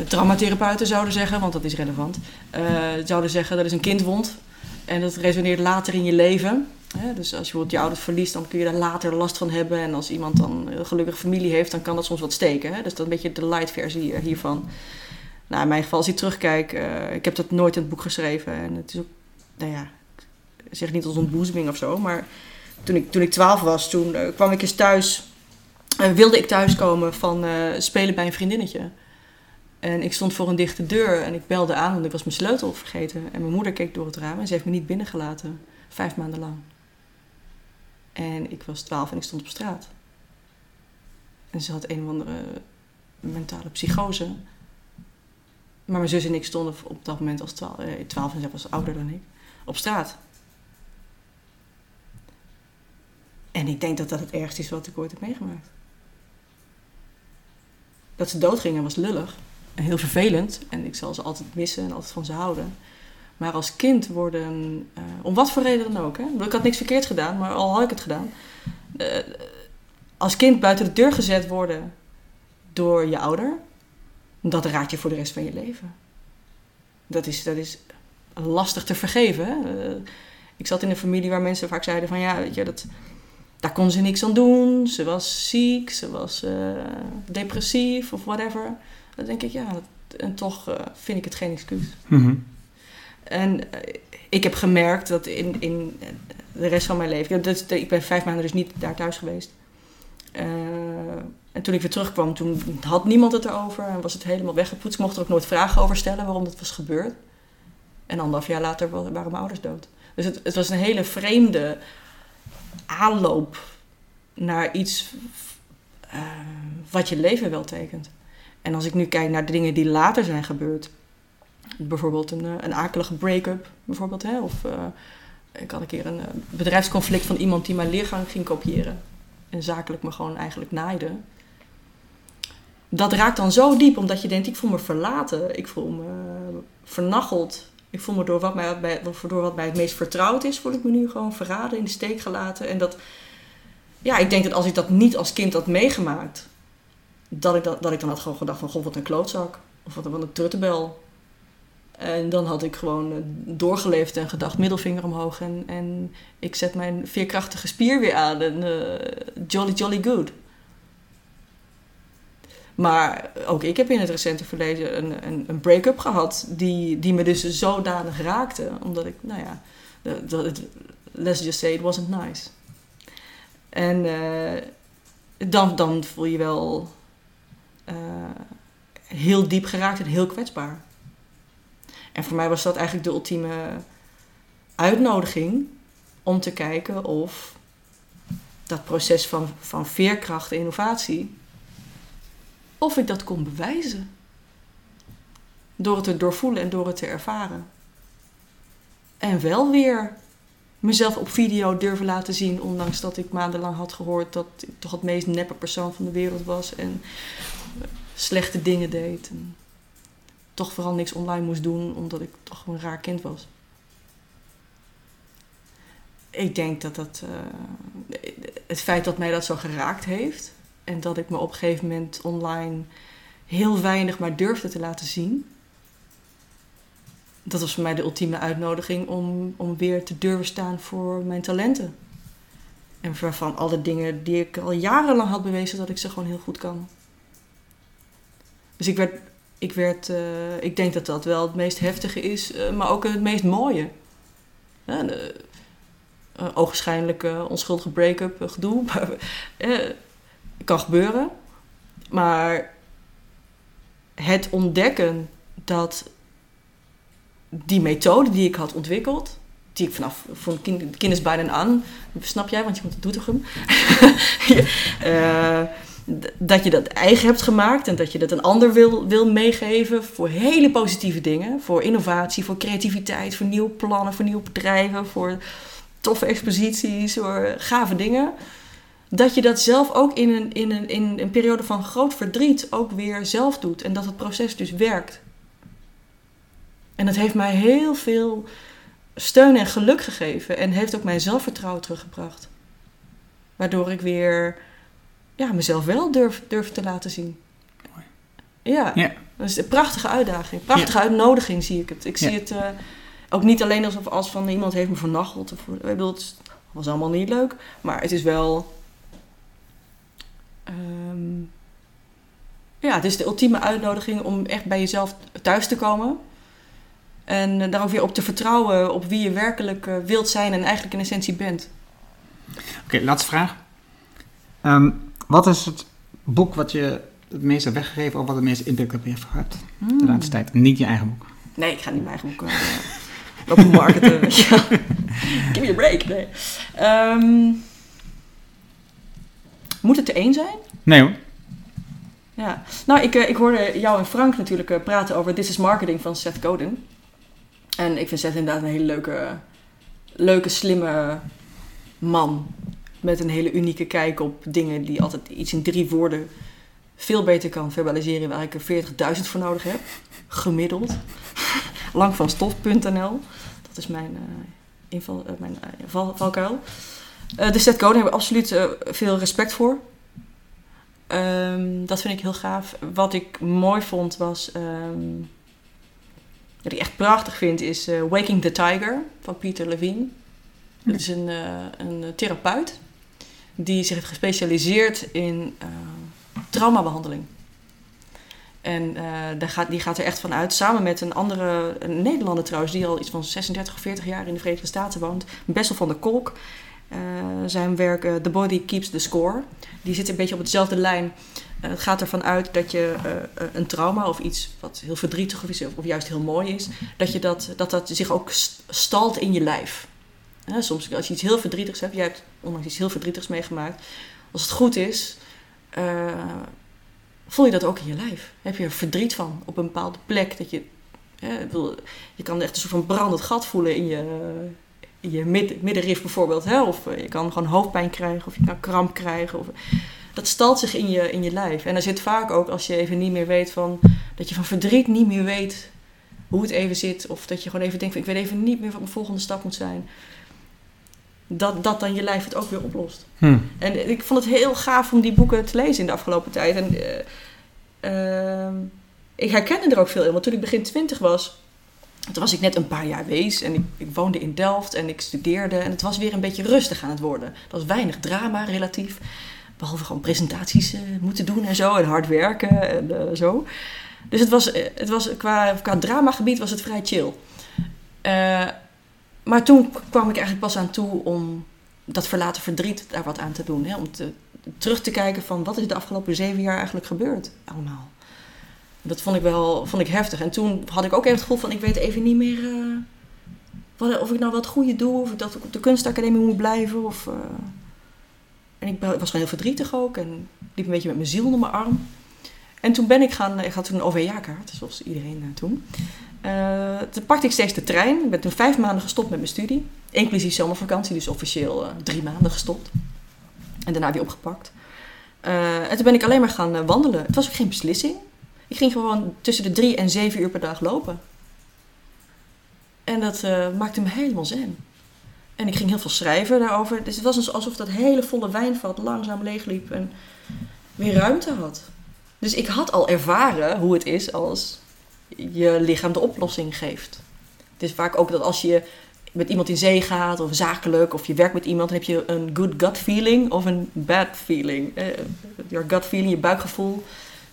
traumatherapeuten zouden zeggen, want dat is relevant, uh, zouden zeggen dat is een kindwond en dat resoneert later in je leven. Hè? Dus als je bijvoorbeeld je ouders verliest, dan kun je daar later last van hebben. En als iemand dan gelukkige familie heeft, dan kan dat soms wat steken. Hè? Dus dat is een beetje de light versie hiervan. Nou, in mijn geval, als ik terugkijk, uh, ik heb dat nooit in het boek geschreven. En het is ook, nou ja, ik zeg niet als ontboezeming of zo, maar toen ik, toen ik 12 was, toen kwam ik eens thuis uh, wilde ik thuiskomen van spelen bij een vriendinnetje. En ik stond voor een dichte deur en ik belde aan, want ik was mijn sleutel vergeten. En mijn moeder keek door het raam en ze heeft me niet binnengelaten. Vijf maanden lang. En ik was twaalf en ik stond op straat. En ze had een of andere mentale psychose. Maar mijn zus en ik stonden op dat moment als twaalf, eh, twaalf en zij was ouder dan ik, op straat. En ik denk dat dat het ergste is wat ik ooit heb meegemaakt dat ze doodgingen was lullig. Heel vervelend. En ik zal ze altijd missen en altijd van ze houden. Maar als kind worden, uh, om wat voor reden dan ook. Hè? Ik had niks verkeerd gedaan, maar al had ik het gedaan. Uh, als kind buiten de deur gezet worden door je ouder, dat raakt je voor de rest van je leven. Dat is, dat is lastig te vergeven. Hè? Uh, ik zat in een familie waar mensen vaak zeiden van ja, weet je, dat, daar kon ze niks aan doen. Ze was ziek, ze was depressief of whatever. Dan denk ik, ja, dat, en toch uh, vind ik het geen excuus. Mm -hmm. En uh, ik heb gemerkt dat in, in de rest van mijn leven... Dat, ik ben vijf maanden dus niet daar thuis geweest. en toen ik weer terugkwam, toen had niemand het erover. En was het helemaal weggepoetst. Ik mocht er ook nooit vragen over stellen waarom dat was gebeurd. En anderhalf jaar later waren mijn ouders dood. Dus het, het was een hele vreemde aanloop naar iets uh, wat je leven wel tekent. En als ik nu kijk naar de dingen die later zijn gebeurd, bijvoorbeeld een, een akelige break-up, bijvoorbeeld, hè, of uh, ik had een keer een bedrijfsconflict van iemand die mijn leergang ging kopiëren en zakelijk me gewoon eigenlijk naaide. Dat raakt dan zo diep, omdat je denkt, ik voel me verlaten, ik voel me vernacheld, ik voel me door wat, mij, door wat mij het meest vertrouwd is, voel ik me nu gewoon verraden, in de steek gelaten. En dat, ja, ik denk dat als ik dat niet als kind had meegemaakt, dat ik, dat, dat ik dan had gewoon gedacht van, god, wat een klootzak. Of wat, een truttebel. En dan had ik gewoon doorgeleefd en gedacht, middelvinger omhoog. En, en ik zet mijn veerkrachtige spier weer aan. En uh, jolly, jolly good. Maar ook ik heb in het recente verleden een, een, een break-up gehad die, die me dus zodanig raakte. Omdat ik, nou ja, dat let's just say it wasn't nice. En uh, dan, dan voel je wel uh, heel diep geraakt en heel kwetsbaar. En voor mij was dat eigenlijk de ultieme uitnodiging om te kijken of dat proces van, van veerkracht en innovatie of ik dat kon bewijzen. Door het te doorvoelen en door het te ervaren. En wel weer mezelf op video durven laten zien, ondanks dat ik maandenlang had gehoord dat ik toch het meest neppe persoon van de wereld was en slechte dingen deed. En toch vooral niks online moest doen, omdat ik toch een raar kind was. Ik denk dat dat, uh, het feit dat mij dat zo geraakt heeft, en dat ik me op een gegeven moment online heel weinig maar durfde te laten zien. Dat was voor mij de ultieme uitnodiging om, om weer te durven staan voor mijn talenten. En waarvan alle dingen die ik al jarenlang had bewezen dat ik ze gewoon heel goed kan. Dus ik werd, ik werd, uh, ik denk dat dat wel het meest heftige is, uh, maar ook het meest mooie. Ja, ogenschijnlijke onschuldige break-up gedoe. Kan gebeuren. Maar het ontdekken dat die methode die ik had ontwikkeld, die ik vanaf voor kind, kindersbeiden aan, snap jij, want je moet het Doetinchem, uh, dat je dat eigen hebt gemaakt en dat je dat een ander wil, wil meegeven voor hele positieve dingen, voor innovatie, voor creativiteit, voor nieuwe plannen, voor nieuwe bedrijven, voor toffe exposities, voor gave dingen dat je dat zelf ook in een, in, een, in een periode van groot verdriet ook weer zelf doet. En dat het proces dus werkt. En dat heeft mij heel veel steun en geluk gegeven. En heeft ook mijn zelfvertrouwen teruggebracht. Waardoor ik weer ja, mezelf wel durf, durf te laten zien. Mooi. Ja. ja. Dat is een prachtige uitdaging. Prachtige uitnodiging zie ik het. Ik zie het eh, ook niet alleen alsof als van iemand heeft me vernacheld. Of, ik bedoel, het was allemaal niet leuk. Maar het is wel... ehm, ja, het is de ultieme uitnodiging om echt bij jezelf thuis te komen. En eh, daar ook weer op te vertrouwen op wie je werkelijk eh, wilt zijn en eigenlijk in essentie bent. Oké, laatste vraag. Ehm, wat is het boek wat je het meest hebt weggegeven of wat het meest impact op je heeft gehad de laatste tijd? Niet je eigen boek. Nee, ik ga niet mijn eigen boek eh, lopen marketen. Give me a break. Nee. Ehm, moet het er één zijn? Nee hoor. Ja. Nou, ik, eh, ik hoorde jou en Frank natuurlijk eh, praten over This is Marketing van Seth Godin. En ik vind Seth inderdaad een hele leuke, leuke slimme man. Met een hele unieke kijk op dingen die altijd iets in drie woorden veel beter kan verbaliseren waar ik er 40.000 voor nodig heb. Gemiddeld. Langvanstof.nl. Dat is mijn, eh, inval, eh, mijn val, valkuil. De Seth Godin heb ik absoluut veel respect voor. Ehm, dat vind ik heel gaaf. Wat ik mooi vond was... ehm, wat ik echt prachtig vind is Waking the Tiger van Peter Levine. Dat is een, een therapeut die zich heeft gespecialiseerd in eh, traumabehandeling. En eh, gaat, die gaat er echt van uit, samen met een andere Nederlander trouwens, die al iets van 36 of 40 jaar in de Verenigde Staten woont, Bessel van der Kolk. Eh, zijn werk The Body Keeps the Score. Die zit een beetje op hetzelfde lijn. Het gaat ervan uit dat je een trauma of iets wat heel verdrietig is, of juist heel mooi is, dat je dat, dat, dat zich ook st- stalt in je lijf. Hè, soms als je iets heel verdrietigs hebt, jij hebt onlangs iets heel verdrietigs meegemaakt, als het goed is, eh, voel je dat ook in je lijf. Heb je er verdriet van op een bepaalde plek, dat je, hè, je kan echt een soort van brandend gat voelen in je, in je mid, middenrif bijvoorbeeld, hè? of eh, je kan gewoon hoofdpijn krijgen, of je kan kramp krijgen, of dat stalt zich in je, in je lijf. En er zit vaak ook, als je even niet meer weet van... dat je van verdriet niet meer weet hoe het even zit... of dat je gewoon even denkt van... ik weet even niet meer wat mijn volgende stap moet zijn... dat, dat dan je lijf het ook weer oplost. Hm. En ik vond het heel gaaf om die boeken te lezen in de afgelopen tijd. En eh, ehm, ik herkende er ook veel in. Want toen ik begin twintig was... toen was ik net een paar jaar wees... en ik, ik woonde in Delft en ik studeerde... en het was weer een beetje rustig aan het worden. Er was weinig drama relatief... Behalve gewoon presentaties eh, moeten doen en zo. En hard werken en eh, zo. Dus het was, het was qua, qua dramagebied was het vrij chill. Maar toen kwam ik eigenlijk pas aan toe om dat verlaten verdriet daar wat aan te doen. Hè? Om te, terug te kijken van wat is de afgelopen zeven jaar eigenlijk gebeurd allemaal. Dat vond ik wel vond ik heftig. En toen had ik ook even het gevoel van ik weet even niet meer eh, of ik nou wat goede doe. Of dat ik op de kunstacademie moet blijven. Of, eh, en ik was gewoon heel verdrietig ook. En liep een beetje met mijn ziel onder mijn arm. En toen ben ik gaan... Ik had toen een OV-kaart, zoals iedereen eh, toen. Eh, toen pakte ik steeds de trein. Ik ben toen vijf maanden gestopt met mijn studie. Inclusief zomervakantie, dus officieel eh, drie maanden gestopt. En daarna weer opgepakt. Eh, en toen ben ik alleen maar gaan wandelen. Het was ook geen beslissing. Ik ging gewoon tussen de drie en zeven uur per dag lopen. En dat maakte me helemaal zen. En ik ging heel veel schrijven daarover. Dus het was alsof dat hele volle wijnvat langzaam leegliep en weer ruimte had. Dus ik had al ervaren hoe het is als je lichaam de oplossing geeft. Het is vaak ook dat als je met iemand in zee gaat of zakelijk of je werkt met iemand, dan heb je een good gut feeling of een bad feeling. Eh, your gut feeling, je buikgevoel,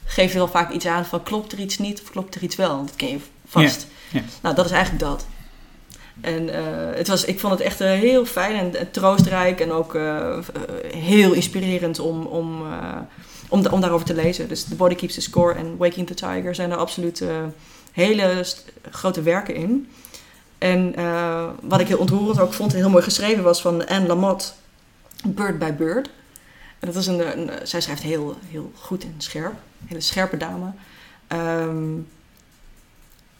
geeft wel vaak iets aan van klopt er iets niet of klopt er iets wel. Dat ken je vast. Ja, ja. Nou, dat is eigenlijk dat. En eh, het was, ik vond het echt eh, heel fijn en, en troostrijk en ook eh, eh, heel inspirerend om, om, eh, om, da- om daarover te lezen. Dus The Body Keeps the Score en Waking the Tiger zijn er absoluut eh, hele grote werken in. En eh, wat ik heel ontroerend ook vond, en heel mooi geschreven was van Anne Lamotte, Bird by Bird. En dat is een, een, zij schrijft heel, heel goed en scherp, hele scherpe dame. Ehm,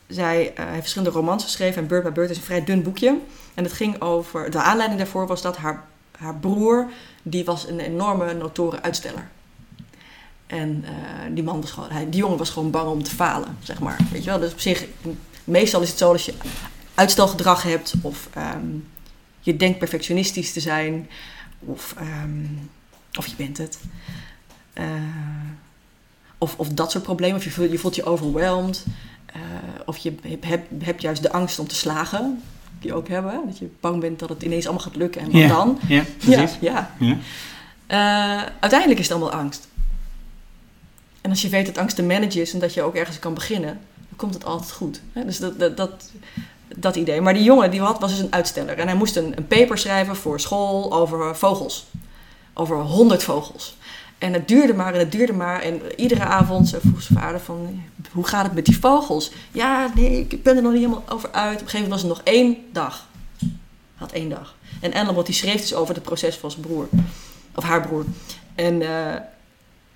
zij eh, heeft verschillende romans geschreven en Bird by Bird is een vrij dun boekje. En het ging over, de aanleiding daarvoor was dat haar, haar broer, die was een enorme notoren uitsteller. En eh, die man was gewoon, hij, die jongen was gewoon bang om te falen, zeg maar. Weet je wel, dus op zich, meestal is het zo als je uitstelgedrag hebt of ehm, je denkt perfectionistisch te zijn of, ehm, of je bent het. Eh, of, of dat soort problemen. Of je voelt je, voelt je overwhelmed. Uh, of je hebt heb juist de angst om te slagen. Die ook hebben. Dat je bang bent dat het ineens allemaal gaat lukken. En wat dan? Ja, precies. Ja, ja. Uh, uiteindelijk is het allemaal angst. En als je weet dat angst te managen is en dat je ook ergens kan beginnen, dan komt het altijd goed. Dus dat, dat, dat, idee. Maar die jongen die had, was dus een uitsteller. En hij moest een, een paper schrijven voor school over vogels. Over honderd vogels. En het duurde maar en het duurde maar. En iedere avond vroeg zijn vader van... Hoe gaat het met die vogels? Ja, nee, ik ben er nog niet helemaal over uit. Op een gegeven moment was er nog één dag. Had één dag. En Engelbert die schreef dus over het proces van zijn broer. Of haar broer. En... Uh,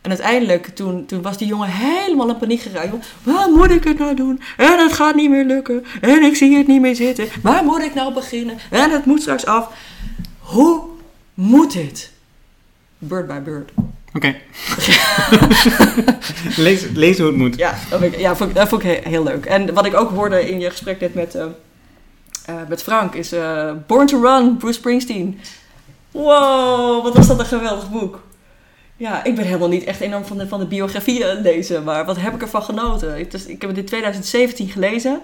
en uiteindelijk, toen, toen was die jongen helemaal in paniek geraakt. Waar moet ik het nou doen? En het gaat niet meer lukken. En ik zie het niet meer zitten. Waar moet ik nou beginnen? En het moet straks af. Hoe moet dit? Bird by bird. Oké. lees, lees hoe het moet. Ja, dat, ik, ja, vond, dat vond ik heel, leuk. En wat ik ook hoorde in je gesprek net met, uh, uh, met Frank is uh, Born to Run, Bruce Springsteen. Wow, wat was dat een geweldig boek. Ja, ik ben helemaal niet echt enorm van de, van de biografieën lezen, maar wat heb ik ervan genoten? Ik, dus, heb het in 2017 gelezen.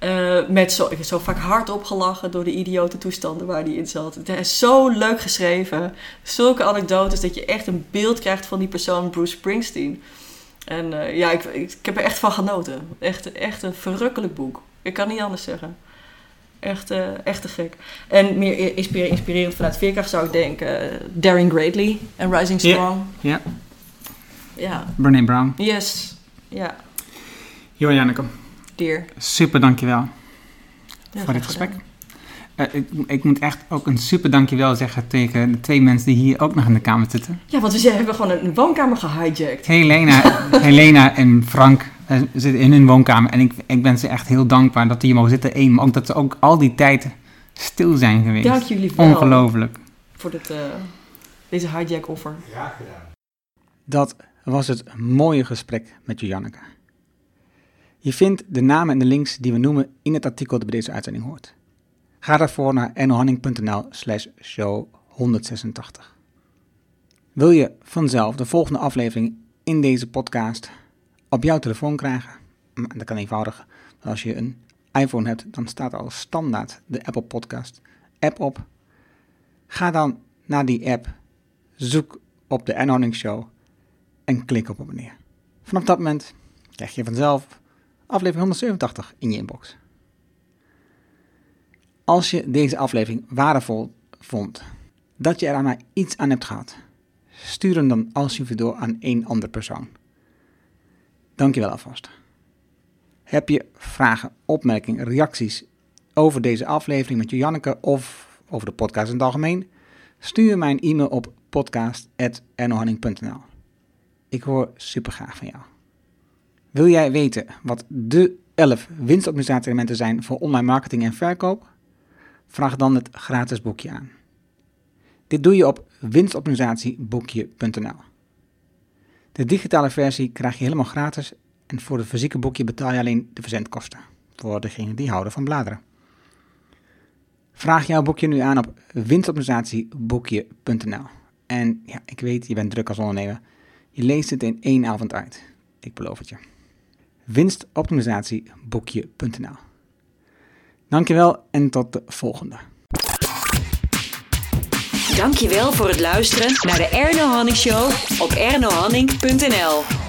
Uh, met zo, ik zo vaak hard opgelachen door de idiote toestanden waar hij in zat. Het is zo leuk geschreven. Zulke anekdotes dat je echt een beeld krijgt van die persoon Bruce Springsteen. En uh, ja, ik, ik, ik, heb er echt van genoten. Echt, echt een verrukkelijk boek. Ik kan niet anders zeggen. Echt, uh, echt te gek. En meer inspirerend vanuit veerkracht zou ik denken... Daring Greatly en Rising Strong. Ja. Ja. Brené Brown. Yes. Ja. Jo Janneke. Dear. Super, dankjewel Ja, voor dit gesprek. Eh, ik, ik moet echt ook een super dankjewel zeggen tegen de twee mensen die hier ook nog in de kamer zitten. Ja, want we hebben gewoon een woonkamer gehijacked. Helena, Helena en Frank zitten in hun woonkamer. En ik, ik ben ze echt heel dankbaar dat die hier mogen zitten. Eén, maar ook dat ze ook al die tijd stil zijn geweest. Dank jullie wel Ongelooflijk. voor dit, eh, deze hijack-offer. Dat was het mooie gesprek met Janneke. Je vindt de namen en de links die we noemen in het artikel dat bij deze uitzending hoort. Ga daarvoor naar ernohanning.nl slash show 186. Wil je vanzelf de volgende aflevering in deze podcast op jouw telefoon krijgen? Maar Dat kan eenvoudig. Als je een iPhone hebt, dan staat al standaard de Apple Podcast app op. Ga dan naar die app, zoek op de Ernohanning Show en klik op abonneer. Vanaf dat moment krijg je vanzelf aflevering 187 in je inbox. Als je deze aflevering waardevol vond, dat je er mij iets aan hebt gehad, stuur hem dan alsjeblieft door aan één andere persoon. Dankjewel alvast. Heb je vragen, opmerkingen, reacties over deze aflevering met Janneke of over de podcast in het algemeen? Stuur mij een e-mail op podcast.ernohanning.nl Ik hoor super graag van jou. Wil jij weten wat de 11 winstoptimalisatie-elementen zijn voor online marketing en verkoop? Vraag dan het gratis boekje aan. Dit doe je op winstoptimalisatieboekje.nl. De digitale versie krijg je helemaal gratis en voor het fysieke boekje betaal je alleen de verzendkosten voor degenen die houden van bladeren. Vraag jouw boekje nu aan op winstoptimalisatieboekje.nl. En ja, ik weet, je bent druk als ondernemer. Je leest het in één avond uit. Ik beloof het je. Winstoptimalisatieboekje.nl. Dankjewel en tot de volgende. Dankjewel voor het luisteren naar de Erno Hanning Show op ernohanning.nl.